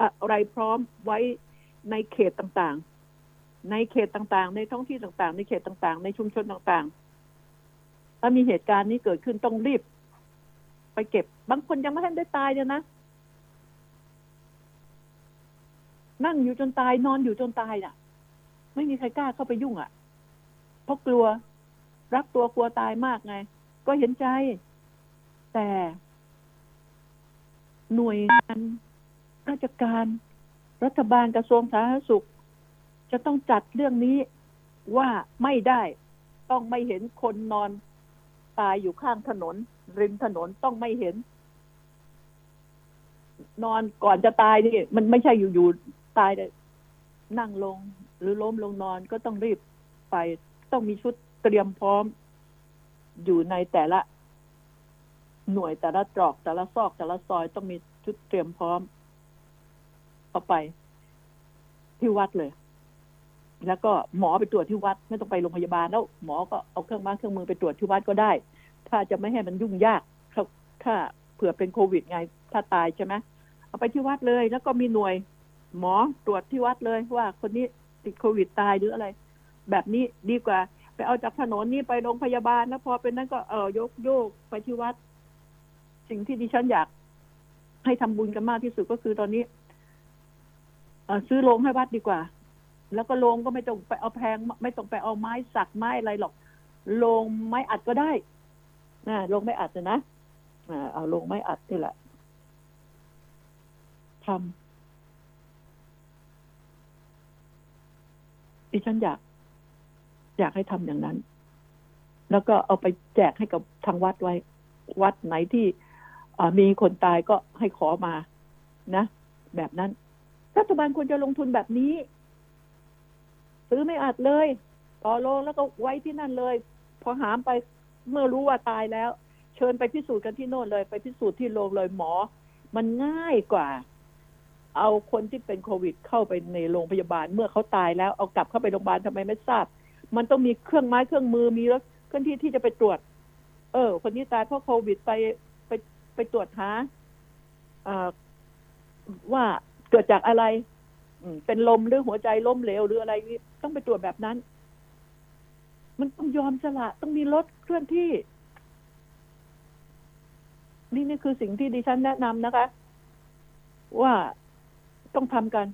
อะไรพร้อมไว้ในเขตต่าง ในเขตต่างๆ ในท้องที่ต่างๆ ในเขตต่างๆ ในชุมชนต่างๆ ถ้ามีเหตุการณ์นี้เกิดขึ้นต้องรีบ ไปเก็บ บางคนยังไม่ทันได้ตายเลยนะ นั่งอยู่จนตายนอนอยู่จนตายน่ะ ไม่มีใครกล้าเข้าไปยุ่งอะ เพราะกลัว รักตัวกลัวตายมากไง ก็เห็นใจ แต่หน่วยงานราชการ รัฐบาลกระทรวงสาธารณสุข จะต้องจัดเรื่องนี้ว่าไม่ได้ต้องไม่เห็นคนนอนตายอยู่ข้างถนน ริมถนนต้องไม่เห็น นอนก่อนจะตายนี่มันไม่ใช่อยู่ๆตายเลยนั่งลง หรือล้มลงนอนก็ต้องรีบไป ต้องมีชุดเตรียมพร้อม อยู่ในแต่ละ หน่วยแต่ละตรอก แต่ละซอกแต่ละซอยต้องมีชุดเตรียมพร้อมเอาไปที่วัดเลย แล้วก็หมอไปตรวจที่วัดไม่ต้องไปโรงพยาบาลแล้วหมอก็เอาเครื่องมือเครื่องมือไปตรวจที่วัดก็ได้ ถ้าจะไม่ให้มันยุ่งยากถ้าถ้าเผื่อเป็นโควิดไงถ้าตายใช่ไหมเอาไปที่วัดเลย แล้วก็มีหน่วย หมอตรวจที่วัดเลยว่าคนนี้ติดโควิดตายหรืออะไร แบบนี้ดีกว่า ไปเอาจากถนนนี่ไปโรงพยาบาลแล้วพอเป็นนั้นก็เออยกโยกไปที่วัด สิ่งที่ดิฉันอยาก ให้ทำบุญกันมากที่สุดก็คือตอนนี้เอซื้อโรงให้วัดดีกว่า แล้วก็โรงก็ไม่ต้องไปเอาแพง ไม่ต้องไปเอาไม้สักไม้อะไรหรอกโรงไม้อัดก็ได้นะโรงไม้อัดนะนะอ่าเอาโรงไม้อัดนี่แหละทำดิฉันอยาก อยากให้ทำอย่างนั้น แล้วก็เอาไปแจกให้กับทางวัดไว้ วัดไหนที่มีคนตายก็ให้ขอมานะ แบบนั้นรัฐบาลควรจะลงทุนแบบนี้ ซื้อไม่อัดเลย ต่อโรงแล้วก็ไว้ที่นั่นเลย พอหามไปเมื่อรู้ว่าตายแล้ว เชิญไปพิสูจน์กันที่โน่นเลย ไปพิสูจน์ที่โรงเลยหมอ มันง่ายกว่า เอาคนที่เป็นโควิด เข้าไปในโรงพยาบาลเมื่อเขาตายแล้วเอากลับเข้าไปโรงพยาบาลทำไมไม่ทราบ มันต้องมีเครื่องไม้เครื่องมือมีรถเคลื่อนที่ที่จะไปตรวจ เออ คนนี้ตายเพราะโควิดไปไปไปตรวจหาอ่าว่าเกิดจากอะไร เป็นลมหรือหัวใจล้มเหลวหรืออะไรนี่ต้องไปตรวจแบบนั้น มันต้องยอมสละ ต้องมีรถเคลื่อนที่ นี่นี่คือสิ่งที่ดิฉันแนะนำนะคะ ว่าต้องทำกัน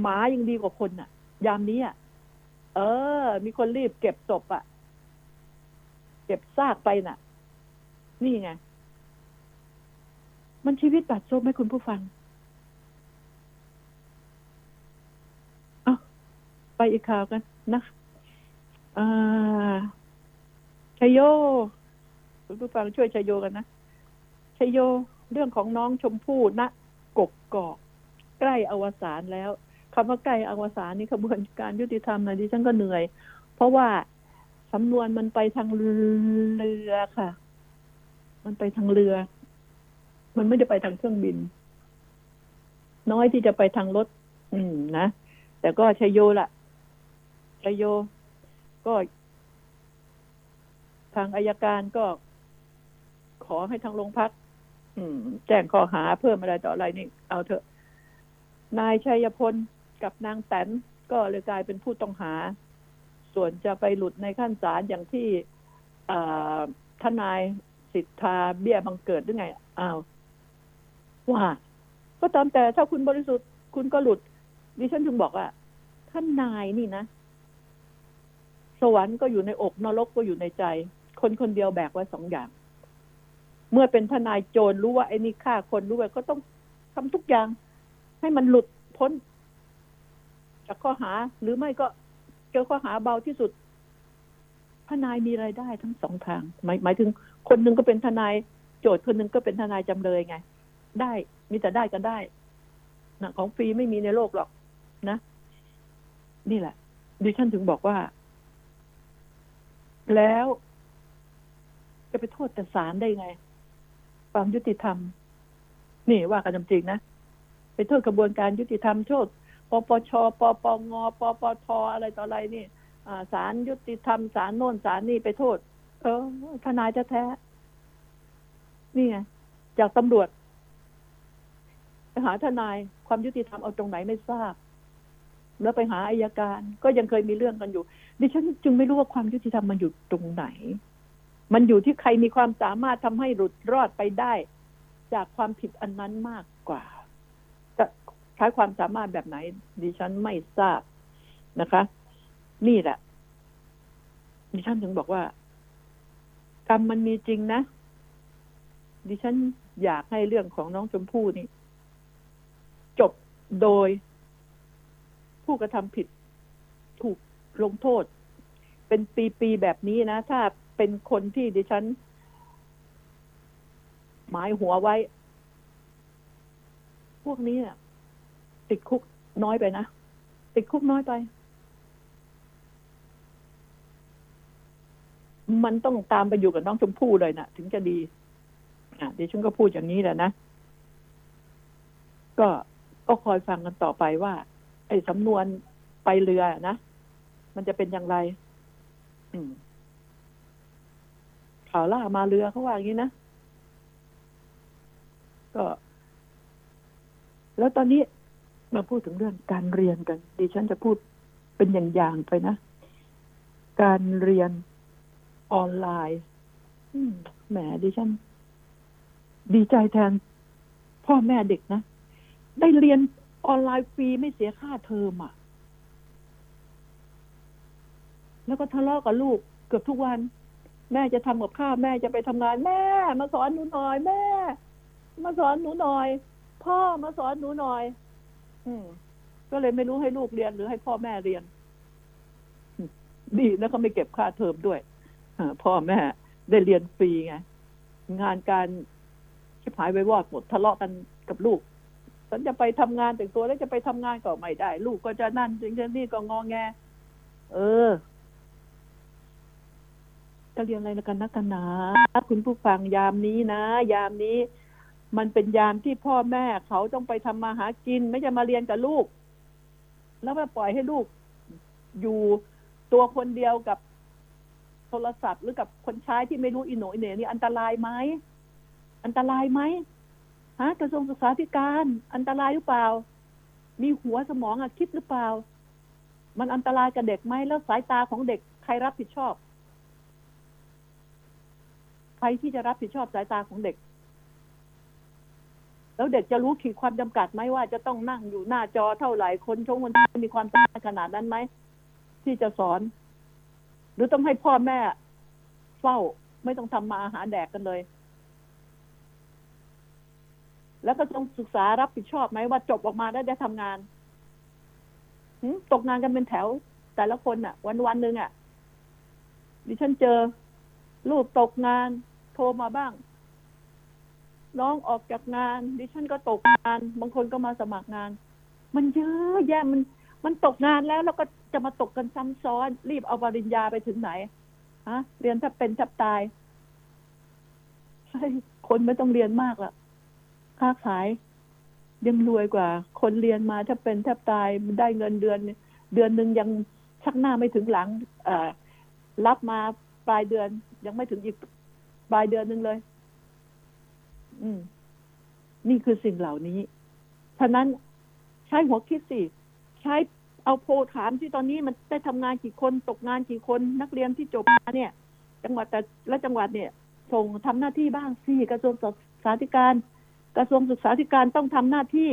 หมายังดีกว่าคนน่ะ ยามนี้อะ เออ มีคนรีบเก็บศพอะ เก็บซากไปน่ะ นี่ไง มันชีวิตบาดซบไหมคุณผู้ฟัง เอา ไปอีกข่าวกันนะอ่าชยโยคุณผู้ฟังช่วยชยโยกันนะชยโยเรื่องของน้องชมพู่ณกกกอก ใกล้อวสานแล้วคำว่าใกล้อวสานนี่ขบวนการยุติธรรมนะดิฉันก็เหนื่อย เพราะว่าสำนวนมันไปทางเรือค่ะ มันไปทางเรือ มันไม่ได้ไปทางเครื่องบิน น้อยที่จะไปทางรถ อืมนะแต่ก็ชัยโยละ ชัยโย ก็ ทางอายการก็ขอให้ทางโรงพักแจ้งข้อหาเพิ่มอะไรต่ออะไรนี่ เอาเถอะ นายชัยพลกับนางแตนก็เลยกลายเป็นผู้ต้องหา ส่วนจะไปหลุดในขั้นศาลอย่างที่ทนายสิทธาเบี้ยบังเกิดหรือไงอ้าวว่า ก็ตามแต่ถ้าคุณบริสุทธิ์คุณก็หลุดดิฉันถึงบอกว่าท่านนายนี่นะ สวรรค์ก็อยู่ในอกนรกก็อยู่ในใจ คนคนเดียวแบกไว้สองอย่าง เมื่อเป็นทนายโจรรู้ว่าไอ้นี่ฆ่าคนรู้ว่าก็ต้องทำทุกอย่าง ให้มันหลุดพ้น จากข้อหาหรือไม่ก็เจอข้อหาเบาที่สุด ทนายมีรายได้ทั้งสองทางหมายหมายถึง คนหนึ่งก็เป็นทนายโจทย์คนหนึ่งก็เป็นทนายจำเลยไง ได้มีแต่ได้กันได้นะของฟรีไม่มีในโลกหรอกนะ นี่แหละดิฉันถึงบอกว่า แล้วจะไปโทษแต่ศาลได้ไง ความยุติธรรม นี่ว่ากันจริงๆนะ ไปโทษกระบวนการยุติธรรมโทษปปชปปงปปทอะไรต่ออะไรนี่ศาลยุติธรรมศาลโน่นศาลนี่ไปโทษ เออทนายแท้ๆนี่ไงจากตำรวจไปหาทนายความยุติธรรมเอาตรงไหนไม่ทราบ แล้วไปหาอายการ ก็ยังเคยมีเรื่องกันอยู่ ดิฉันจึงไม่รู้ว่าความยุติธรรมมันอยู่ตรงไหน มันอยู่ที่ใครมีความสามารถทำให้หลุดรอดไปได้ จากความผิดอันนั้นมากกว่าจะใช้ความสามารถแบบไหน ดิฉันไม่ทราบนะคะ นี่แหละ ดิฉันถึงบอกว่า กรรมมันมีจริงนะ ดิฉันอยากให้เรื่องของน้องชมพู่นี่ จบโดย ผู้กระทำผิดถูกลงโทษ เป็นปีๆแบบนี้นะ ถ้าเป็นคนที่ดิฉัน หมายหัวไว้ พวกนี้ติดคุกน้อยไปนะ ติดคุกน้อยไป มันต้องตามไปอยู่กับน้องชมพู่เลยนะถึงจะดีอะดี๋ยวฉันก็พูดอย่างนี้แหละนะ ก็ก็คอยฟังกันต่อไปว่า ไอ้สำนวนไปเรือนะ มันจะเป็นอย่างไร อืมข่าวล่ามาเรือเขาว่าอย่างนี้นะ ก็ แล้วตอนนี้มาพูดถึงเรื่องการเรียนกัน ดิฉันจะพูดเป็นอย่างๆไปนะ การเรียนออนไลน์แหมดิฉัน ดีใจแทน พ่อแม่เด็กนะ ได้เรียน ออนไลน์ฟรีไม่เสียค่าเทอมอะ แล้วก็ทะเลาะกับลูกเกือบทุกวัน แม่จะทำกับข้าวแม่จะไปทำงานแม่ มาสอนหนูหน่อยแม่ มาสอนหนูหน่อย พ่อมาสอนหนูหน่อย อืมก็เลยไม่รู้ให้ลูกเรียนหรือให้พ่อแม่เรียน ดีแล้วเขาไม่เก็บค่าเทอมด้วยอพ่อแม่ได้เรียนฟรีไงงานการชิบหายไปวอดหมดทะเลาะกันกับลูก ฉันจะไปทำงานแต่งตัวแล้วจะไปทำงานก็ไม่ได้ ลูกก็จะนั่นจริงๆนี่ก็งอแง เออจะเรียนอะไรกันนักกันหนาคุณผู้ฟังยามนี้นะ ยามนี้ มันเป็นยามที่พ่อแม่เขาต้องไปทำมาหากิน ไม่จะมาเรียนกับลูก แล้วมาปล่อยให้ลูกอยู่ตัวคนเดียวกับโทรศัพท์หรือกับคนใช้ที่ไม่รู้อิโหนอิเหน่นี่อันตรายไหมอันตรายไหม ฮะกระทรวงศึกษาธิการอันตรายหรือเปล่า มีหัวสมองอะคิดหรือเปล่า มันอันตรายกับเด็กไหมแล้วสายตาของเด็กใครรับผิดชอบ ใครที่จะรับผิดชอบสายตาของเด็ก แล้วเด็กจะรู้ขีดความจำกัดไหมว่าจะต้องนั่งอยู่หน้าจอเท่าไหร่คนชงคนที่มีความสามารถขนาดนั้นไหมที่จะสอน หรือต้องให้พ่อแม่เฝ้าไม่ต้องทำมาอาหารแดกกันเลย แล้วก็ต้องศึกษารับผิดชอบไหมว่าจบออกมาแล้ได้ทำงานตกงานกันเป็นแถว แต่ละคนอะ วันวันหนึ่งอะ ดิฉันเจอ ลูกตกงาน โทรมาบ้าง น้องออกจากงาน ดิฉันก็ตกงาน บางคนก็มาสมัครงาน มันเยอะแยะมันมันตกงานแล้วแล้วก็จะมาตกกันซ้ำซ้อน รีบเอาปริญญาไปถึงไหนฮะเรียนถ้าเป็นถ้าตายคนไม่ต้องเรียนมากละ ค้าขาย ยังรวยกว่า คนเรียนมาถ้าเป็นแทบตายมันได้เงินเดือน เดือนหนึ่งยังชักหน้าไม่ถึงหลังรับมาปลายเดือน ยังไม่ถึงอีกปลายเดือนหนึ่งเลย อืม นี่คือสิ่งเหล่านี้ฉะนั้นใช้หัวคิดสิใช้เอาโพถามที่ตอนนี้มันได้ทำงานกี่คนตกงานกี่คน นักเรียนที่จบมาเนี่ย จังหวัดแต่และจังหวัดเนี่ย ส่งทำหน้าที่บ้างสิกระทรวงศึกษาธิการ กระทรวงศึกษาธิการต้องทำหน้าที่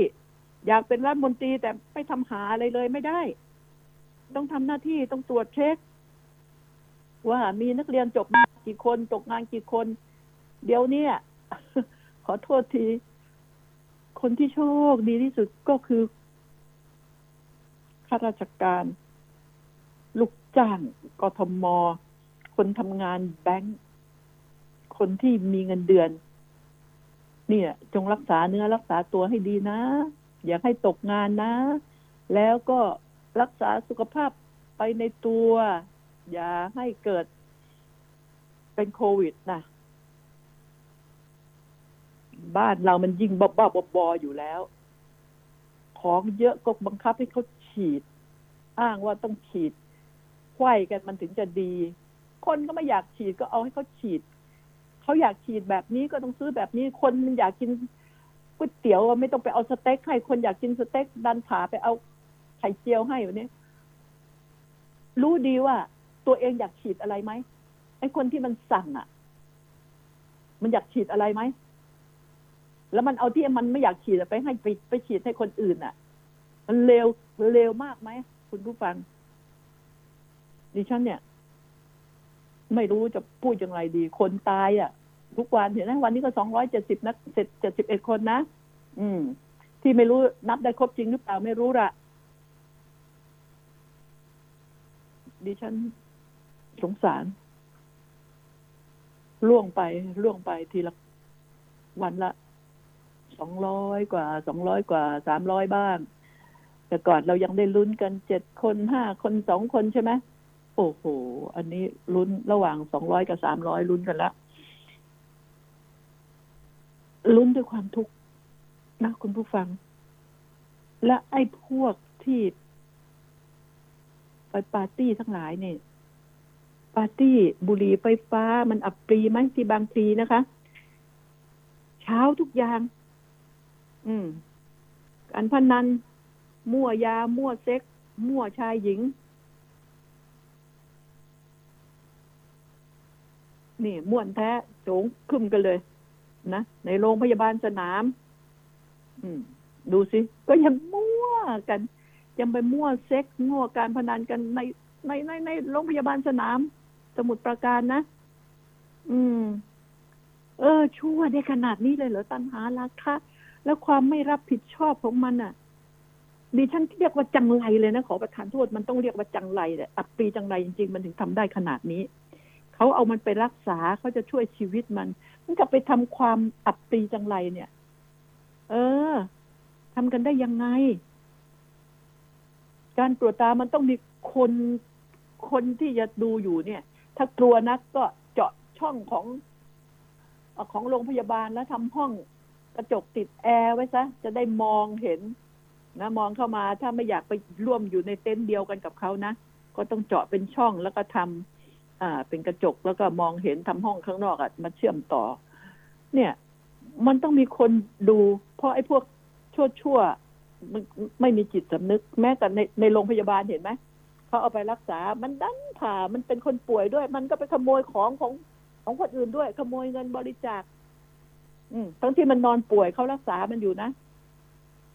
อยากเป็นรัฐมนตรีแต่ไม่ทำหาอะไรเลยไม่ได้ ต้องทำหน้าที่ต้องตรวจเช็ค ว่ามีนักเรียนจบมากี่คนตกงานกี่คน เดี๋ยวนี้ขอโทษที คนที่โชคดีที่สุดก็คือข้าราชการ ลูกจ้างกทม คนทำงานแบงค์ คนที่มีเงินเดือน เนี่ย จงรักษาเนื้อรักษาตัวให้ดีนะ อย่าให้ตกงานนะ แล้วก็รักษาสุขภาพไปในตัว อย่าให้เกิดเป็นโควิดนะบ้านเรามันยิ่งบ้าบ้าบอๆอยู่แล้ว ของเยอะก็บังคับให้เขาฉีด อ้างว่าต้องฉีดไข้กันมันถึงจะดี คนก็ไม่อยากฉีดก็เอาให้เขาฉีด เขาอยากฉีดแบบนี้ก็ต้องซื้อแบบนี้คนมันอยากกินก๋วยเตี๋ยวไม่ต้องไปเอาสเต็กให้คนอยากกินสเต็กดันผาไปเอาไข่เจียวให้อยู่เนี่ยรู้ดีว่า ตัวเองอยากฉีดอะไรไหมไอ้คนที่มันสั่งอะ มันอยากฉีดอะไรไหมแล้วมันเอาที่มันไม่อยากฉีดไปให้ไปไปฉีดให้คนอื่นอะ มันเร็วเร็วมากไหมคุณผู้ฟังดิฉันเนี่ย ไม่รู้จะพูดยังไงดี คนตายอะ ทุกวันเห็นไหมวันนี้ก็สองร้อยเจ็ดสิบนักเจ็ดเจ็ดสิบเอ็ดคนนะอืม ที่ไม่รู้นับได้ครบจริงหรือเปล่าไม่รู้ละดิฉันสงสาร ล่วงไป ล่วงไปทีละวันละสองร้อยกว่าสองร้อยกว่าสามร้อยบ้าง แต่ก่อนเรายังได้ลุ้นกันเจ็ดคนห้าคนสองคนใช่ไหม โอ้โห อันนี้ลุ้นระหว่างสองร้อยกับสามร้อยลุ้นกันละลุ้นด้วยความทุกข์นะคุณผู้ฟัง และไอ้พวกที่ไปปาร์ตี้ทั้งหลายเนี่ยปาร์ตี้บุหรี่ไฟฟ้ามันอับปรีไหมที่บางพลีนะคะ เช้าทุกอย่าง อืมการพนัน มั่วยา มั่วเซ็ก มั่วชายหญิง นี่ม่วนแท้โจงขึ้นกันเลย นะในโรงพยาบาลสนาม อืม ดูสิ ก็ยังมั่วกัน ยังไปมั่วเซ็กมั่วการพนันกันในในในในโรงพยาบาลสนาม สมุดประการนะ อืม เออ ชั่วได้ขนาดนี้เลยเหรอตัณหาราคะแล้วความไม่รับผิดชอบของมันอะดิฉันเรียกว่าจังไรเลยนะขอประทานโทษมันต้องเรียกว่าจังไรแหละอับปีจังไรจริงๆ มันถึงทำได้ขนาดนี้ เขาเอามันไปรักษาเขาจะช่วยชีวิตมัน มันจะไปทำความอับปรีจังไรเนี่ย เออทำกันได้ยังไง การตรวจตามันต้องมีคนคนที่จะดูอยู่เนี่ย ถ้ากลัวนักก็เจาะช่องของของโรงพยาบาลแล้วทำห้องกระจกติดแอร์ไว้ซะ จะได้มองเห็นนะมองเข้ามาถ้าไม่อยากไปร่วมอยู่ในเต็นท์เดียวกันกับเขานะ ก็ต้องเจาะเป็นช่องแล้วก็ทำ อ่า เป็นกระจกแล้วก็มองเห็นทำห้องข้างนอกอะมาเชื่อมต่อ เนี่ย มันต้องมีคนดู เพราะไอ้พวกชั่วชั่วมันไม่มีจิตสำนึก แม้แต่ในในโรงพยาบาลเห็นไหมเขาเอาไปรักษา มันดันผ่ามันเป็นคนป่วยด้วย มันก็ไปขโมยของของของคนอื่นด้วย ขโมยเงินบริจาค อืมทั้งที่มันนอนป่วยเขารักษามันอยู่นะ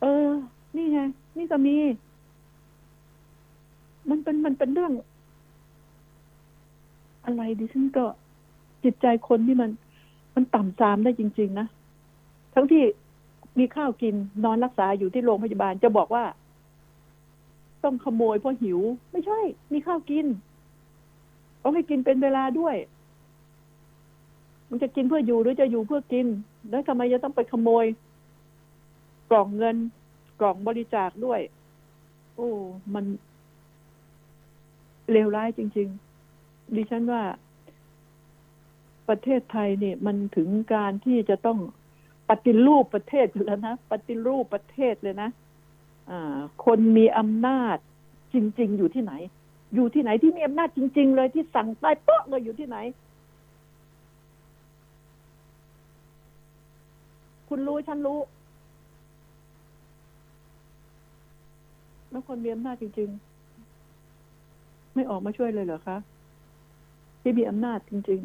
เออ นี่ไงนี่ก็มี มันเป็นมันเป็นเรื่อง อะไรดิฉันก็จิตใจคนที่มัน มันต่ำทรามได้จริง ๆ นะ ทั้งที่มีข้าวกินนอนรักษาอยู่ที่โรงพยาบาลจะบอกว่า ต้องขโมยเพราะหิว ไม่ใช่ มีข้าวกินต้องให้กินเป็นเวลาด้วย มันจะกินเพื่ออยู่หรือจะอยู่เพื่อกิน แล้วทำไมจะต้องไปขโมย กล่องเงิน กล่องบริจาคด้วย โอ้ มันเลวร้ายจริง ๆ ดิฉันว่าประเทศไทยเนี่ยมันถึงการที่จะต้องปฏิรูปประเทศแล้วนะปฏิรูปประเทศเลยนะอ่าคนมีอำนาจจริง ๆ อยู่ที่ไหน อยู่ที่ไหนที่มีอำนาจจริง ๆ เลยที่สั่งใต้โต๊ะเลยอยู่ที่ไหน คุณรู้ฉันรู้ แล้วคนมีอำนาจจริง ๆ ไม่ออกมาช่วยเลยเหรอคะ ที่มีอำนาจจริง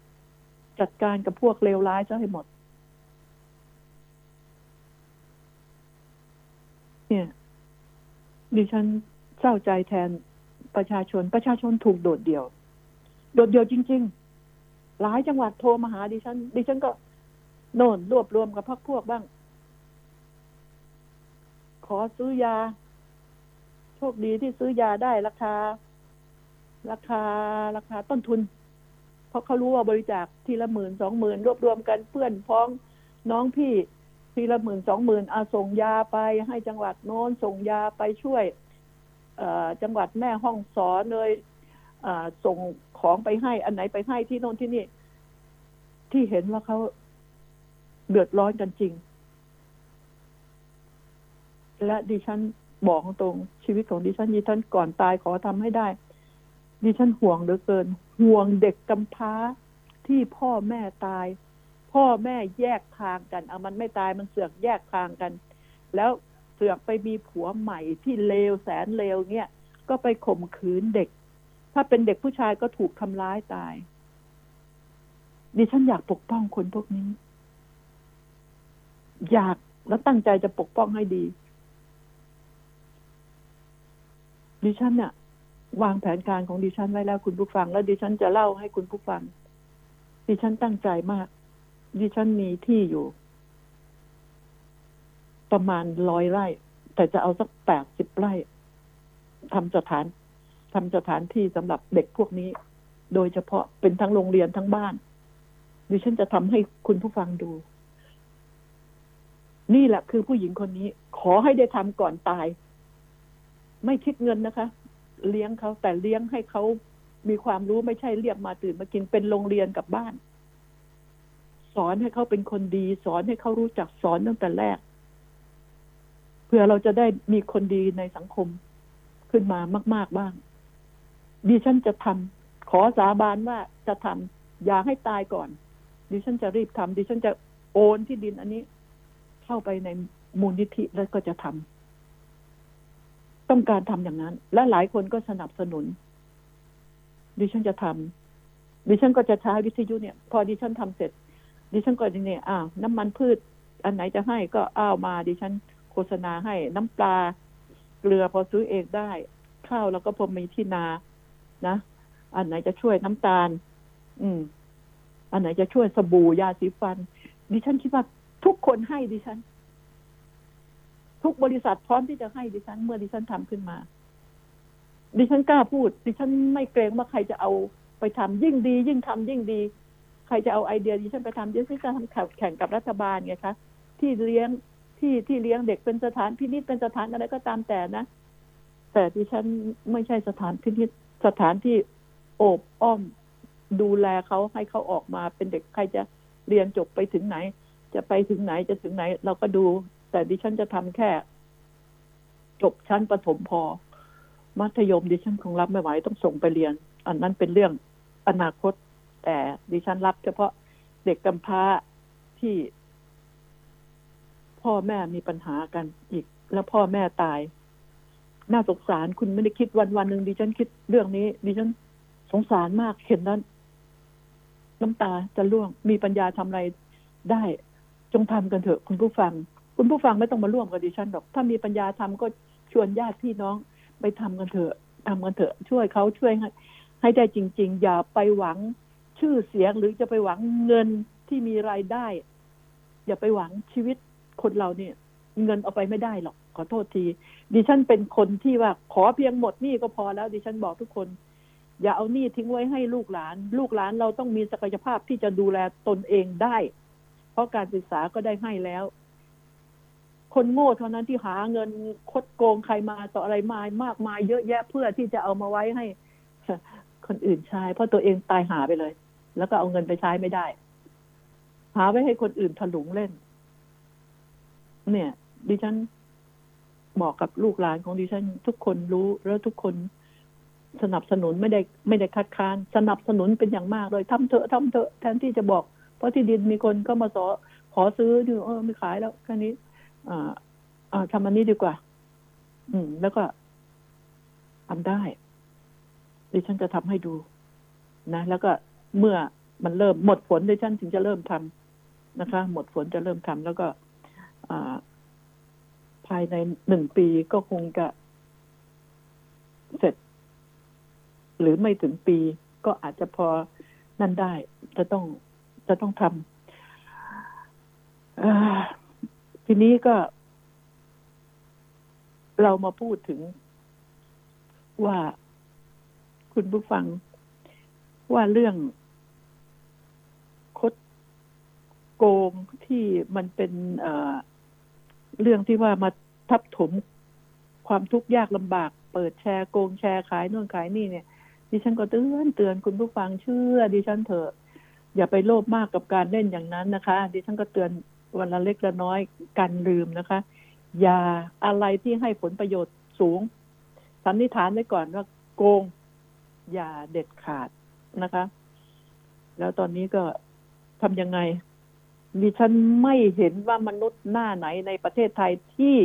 ๆ จัดการกับพวกเลวร้ายซะให้หมด เนี่ย ดิฉันเศร้าใจแทนประชาชน ประชาชนถูกโดดเดี่ยว โดดเดี่ยวจริง ๆ หลายจังหวัดโทรมาหาดิฉัน ดิฉันก็โน่นรวบรวมกับพักพวกบ้าง ขอซื้อยา โชคดีที่ซื้อยาได้ราคา ราคาราคาต้นทุน เพราะเขารู้ว่าบริจาคทีละหมื่นสองหมื่นรวบรวมกันเพื่อนพ้องน้องพี่ทีละหมื่นสองหมื่นอาส่งยาไปให้จังหวัดโน้นส่งยาไปช่วย เออจังหวัดแม่ห้องสอนเลยส่งของไปให้อันไหนไปให้ที่โน่นที่นี่ ที่เห็นว่าเขาเดือดร้อนกันจริง และดิฉันบอกตรงชีวิตของดิฉันดิฉันก่อนตายขอทำให้ได้ ดิฉันห่วงเหลือเกิน ห่วงเด็กกำพร้าที่พ่อแม่ตาย พ่อแม่แยกทางกันเอามันไม่ตายมันเสือกแยกทางกัน แล้วเสือกไปมีผัวใหม่ที่เลวแสนเลวเนี่ย ก็ไปข่มขืนเด็ก ถ้าเป็นเด็กผู้ชายก็ถูกทำร้ายตาย ดิฉันอยากปกป้องคนพวกนี้ อยากแล้วตั้งใจจะปกป้องให้ดี ดิฉันเนี่ย วางแผนการของดิฉันไว้แล้วคุณผู้ฟัง แล้วดิฉันจะเล่าให้คุณผู้ฟัง ดิฉันตั้งใจมาก ดิฉันมีที่อยู่ ประมาณร้อยไร่ แต่จะเอาสักแปดสิบไร่ทำสถานทำสถานที่สำหรับเด็กพวกนี้ โดยเฉพาะเป็นทั้งโรงเรียนทั้งบ้าน ดิฉันจะทำให้คุณผู้ฟังดู นี่แหละคือผู้หญิงคนนี้ ขอให้ได้ทำก่อนตาย ไม่คิดเงินนะคะ เลี้ยงเขาแต่เลี้ยงให้เขามีความรู้ไม่ใช่เรียกมาตื่นมากินเป็นโรงเรียนกับบ้าน สอนให้เขาเป็นคนดี สอนให้เขารู้จักสอนตั้งแต่แรก เพื่อเราจะได้มีคนดีในสังคมขึ้นมามาก ๆบ้าง ดิฉันจะทำขอสาบานว่าจะทำอย่าให้ตายก่อน ดิฉันจะรีบทำดิฉันจะโอนที่ดินอันนี้ เข้าไปในมูลนิธิแล้วก็จะทำ ต้องการทำอย่างนั้น และหลายคนก็สนับสนุน ดิฉันจะทำดิฉันก็จะใช้วิทยุเนี่ย พอดิฉันทำเสร็จ ดิฉันก็จะเนี่ยอ้าวน้ำมันพืช อันไหนจะให้ก็อ้าวมา ดิฉันโฆษณาให้น้ำปลาเกลือพอซื้อเองได้ ข้าวแล้วก็พอมีที่นานะอันไหนจะช่วยน้ำตาล อืม อันไหนจะช่วยสบู่ยาสีฟัน ดิฉันคิดว่าทุกคนให้ดิฉัน ทุกบริษัทพร้อมที่จะให้ดิฉัน เมื่อดิฉันทำขึ้นมา ดิฉันกล้าพูด ดิฉันไม่เกรงว่าใครจะเอาไปทำยิ่งดี ยิ่งทำยิ่งดี ใครจะเอาไอเดียดิฉันไปทำดิฉันจะทำแข่งกับรัฐบาลไงคะที่เลี้ยงที่ที่เลี้ยงเด็กเป็นสถานพินิจเป็นสถานอะไรก็ตามแต่นะ แต่ดิฉันไม่ใช่สถานพินิจสถานที่โอบอ้อมดูแลเขาให้เขาออกมาเป็นเด็กใครจะเรียนจบไปถึงไหน จะไปถึงไหนจะถึงไหน เราก็ดู แต่ดิฉันจะทำแค่ จบชั้นประถมพอ มัธยมดิฉันคงรับไม่ไหวต้องส่งไปเรียน อันนั้นเป็นเรื่องอนาคต แต่ดิฉันรับเฉพาะเด็กกำพร้าที่พ่อแม่มีปัญหากันอีก แล้วพ่อแม่ตาย น่าสงสารคุณไม่ได้คิดวันวันหนึ่งดิฉันคิดเรื่องนี้ ดิฉันสงสารมากเห็นนั้น น้ำตาจะร่วงมีปัญญาทำอะไรได้ จงทำกันเถอะคุณผู้ฟัง คุณผู้ฟังไม่ต้องมาร่วมกับดิฉันหรอก ถ้ามีปัญญาทำก็ชวนญาติพี่น้องไปทำกันเถอะทำกันเถอะ ช่วยเขาช่วยให้ให้ได้จริง ๆ อย่าไปหวังชื่อเสียงหรือจะไปหวังเงินที่มีรายได้ อย่าไปหวังชีวิตคนเราเนี่ย เงินเอาไปไม่ได้หรอก ขอโทษที ดิฉันเป็นคนที่ว่าขอเพียงหมดหนี้ก็พอแล้ว ดิฉันบอกทุกคน อย่าเอาหนี้ทิ้งไว้ให้ลูกหลาน ลูกหลานเราต้องมีศักยภาพที่จะดูแลตนเองได้ เพราะการศึกษาก็ได้ให้แล้ว คนโง่เท่านั้นที่หาเงินคดโกงใครมาต่ออะไรมามากมายเยอะแยะเพื่อที่จะเอามาไว้ให้ คนอื่นใช้ เพราะตัวเองตายหาไปเลย แล้วก็เอาเงินไปใช้ไม่ได้ หาไว้ให้คนอื่นถลุงเล่น เนี่ย ดิฉันบอกกับลูกหลานของดิฉัน ทุกคนรู้แล้วทุกคนสนับสนุนไม่ได้ไม่ได้คัดค้าน สนับสนุนเป็นอย่างมากเลยทำเถอะทำเถอะแทนที่จะบอก เพราะที่ดินมีคนก็มาสอขอซื้อดูเออไม่ขายแล้วแค่นี้ อ่าอ่าทำอันนี้ดีกว่า อืม แล้วก็ทำได้ดิฉันจะทำให้ดู นะแล้วก็เมื่อมันเริ่มหมดฝนดิฉันถึงจะเริ่มทำนะคะ หมดฝนจะเริ่มทำแล้วก็อ่าภายในหนึ่งปีก็คงจะเสร็จ หรือไม่ถึงปีก็อาจจะพอนั่นได้ จะต้องจะต้องทำ ทีนี้ก็ เรามาพูดถึงว่าคุณผู้ฟังว่าเรื่องคดโกงที่มันเป็นเเรื่องที่ว่ามาทับถมความทุกข์ยากลำบาก เปิดแชร์โกงแชร์ขายนู่นขายนี่เนี่ย ดิฉันก็เตือนเตือนคุณผู้ฟังเชื่อ ดิฉันเถอะอย่าไปโลภมากกับการเล่นอย่างนั้นนะคะ ดิฉันก็เตือน วันละเล็กละน้อยกันลืมนะคะ อย่าอะไรที่ให้ผลประโยชน์สูงสันนิษฐานไว้ก่อนว่าโกง อย่าเด็ดขาดนะคะ แล้วตอนนี้ก็ทำยังไงดิฉันไม่เห็นว่ามนุษย์หน้าไหนในประเทศไทยที่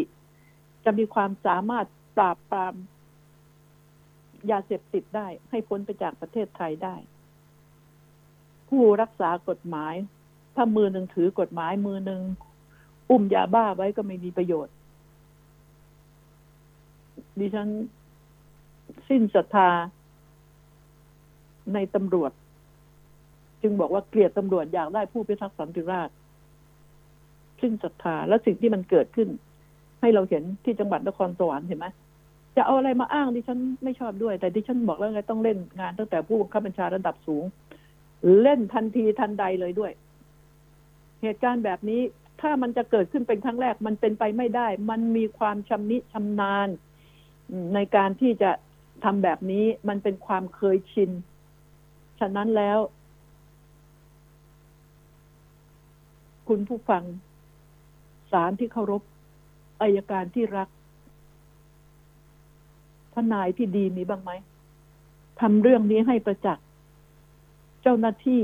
จะมีความสามารถปราบปรามยาเสพติดได้ ให้พ้นไปจากประเทศไทยได้ ผู้รักษากฎหมาย ถ้ามือหนึ่งถือกฎหมายมือหนึ่งอุ้มยาบ้าไว้ก็ไม่มีประโยชน์ ดิฉันสิ้นศรัทธาในตำรวจ จึงบอกว่าเกลียดตำรวจอยากได้ผู้พิทักษ์สันติราษฎร์สิ้นศรัทธาและสิ่งที่มันเกิดขึ้น ให้เราเห็นที่จังหวัดนครสวรรค์เห็นไหมจะเอาอะไรมาอ้างดิฉันไม่ชอบด้วย แต่ดิฉันบอกแล้วไงต้องเล่นงานตั้งแต่ผู้บังคับบัญชาระดับสูง เล่นทันทีทันใดเลยด้วย เหตุการณ์แบบนี้ถ้ามันจะเกิดขึ้นเป็นครั้งแรกมันเป็นไปไม่ได้ มันมีความชำนิชำนาญในการที่จะทำแบบนี้มันเป็นความเคยชิน ฉะนั้นแล้ว คุณผู้ฟังศาลที่เคารพอายการที่รักทนายที่ดีมีบ้างไหมทำเรื่องนี้ให้ประจักษ์เจ้าหน้าที่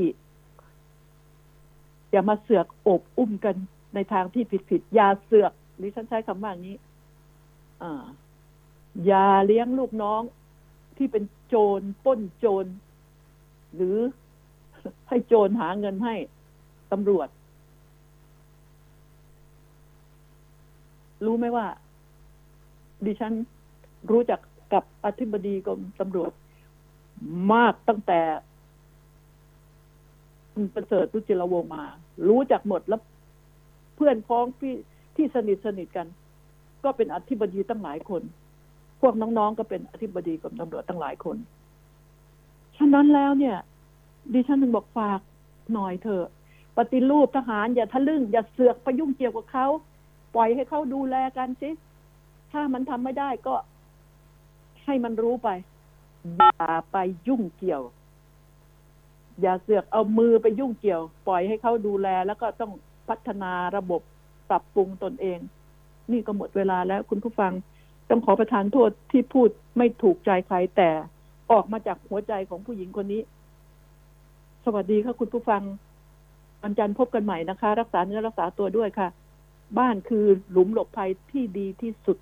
อย่ามาเสือกโอบอุ้มกันในทางที่ผิดๆอย่าเสือกดิฉันใช้คำว่างนี้ออย่าเลี้ยงลูกน้องที่เป็นโจรป้นโจร หรือให้โจรหาเงินให้ตำรวจ รู้ไหมว่า ดิฉันรู้จักกับอธิบดีกรมตำรวจ มากตั้งแต่ คุณประเสริฐรุจิรวงมา รู้จักหมดแล้วเพื่อนพ้องที่ที่สนิทสนิทกัน ก็เป็นอธิบดีตั้งหลายคน พวกน้องๆก็เป็นอธิบดีกรมตำรวจตั้งหลายคนฉะนั้นแล้วเนี่ย ดิฉันถึงบอกฝากหน่อยเถอะปฏิรูปทหารอย่าทะลึ่ง อย่าเสือกไปยุ่งเกี่ยวกับเขาปล่อยให้เขาดูแลกันสิถ้ามันทำไม่ได้ก็ให้มันรู้ไปอย่าไปยุ่งเกี่ยว อย่าเสือกเอามือไปยุ่งเกี่ยว ปล่อยให้เขาดูแล แล้วก็ต้องพัฒนาระบบปรับปรุงตนเอง นี่ก็หมดเวลาแล้วคุณผู้ฟังต้องขอประทานโทษที่พูดไม่ถูกใจใครแต่ออกมาจากหัวใจของผู้หญิงคนนี้ สวัสดีค่ะคุณผู้ฟังวันจันทร์พบกันใหม่นะคะ รักษาเนื้อรักษาตัวด้วยค่ะ บ้านคือหลุมหลบภัยที่ดีที่สุด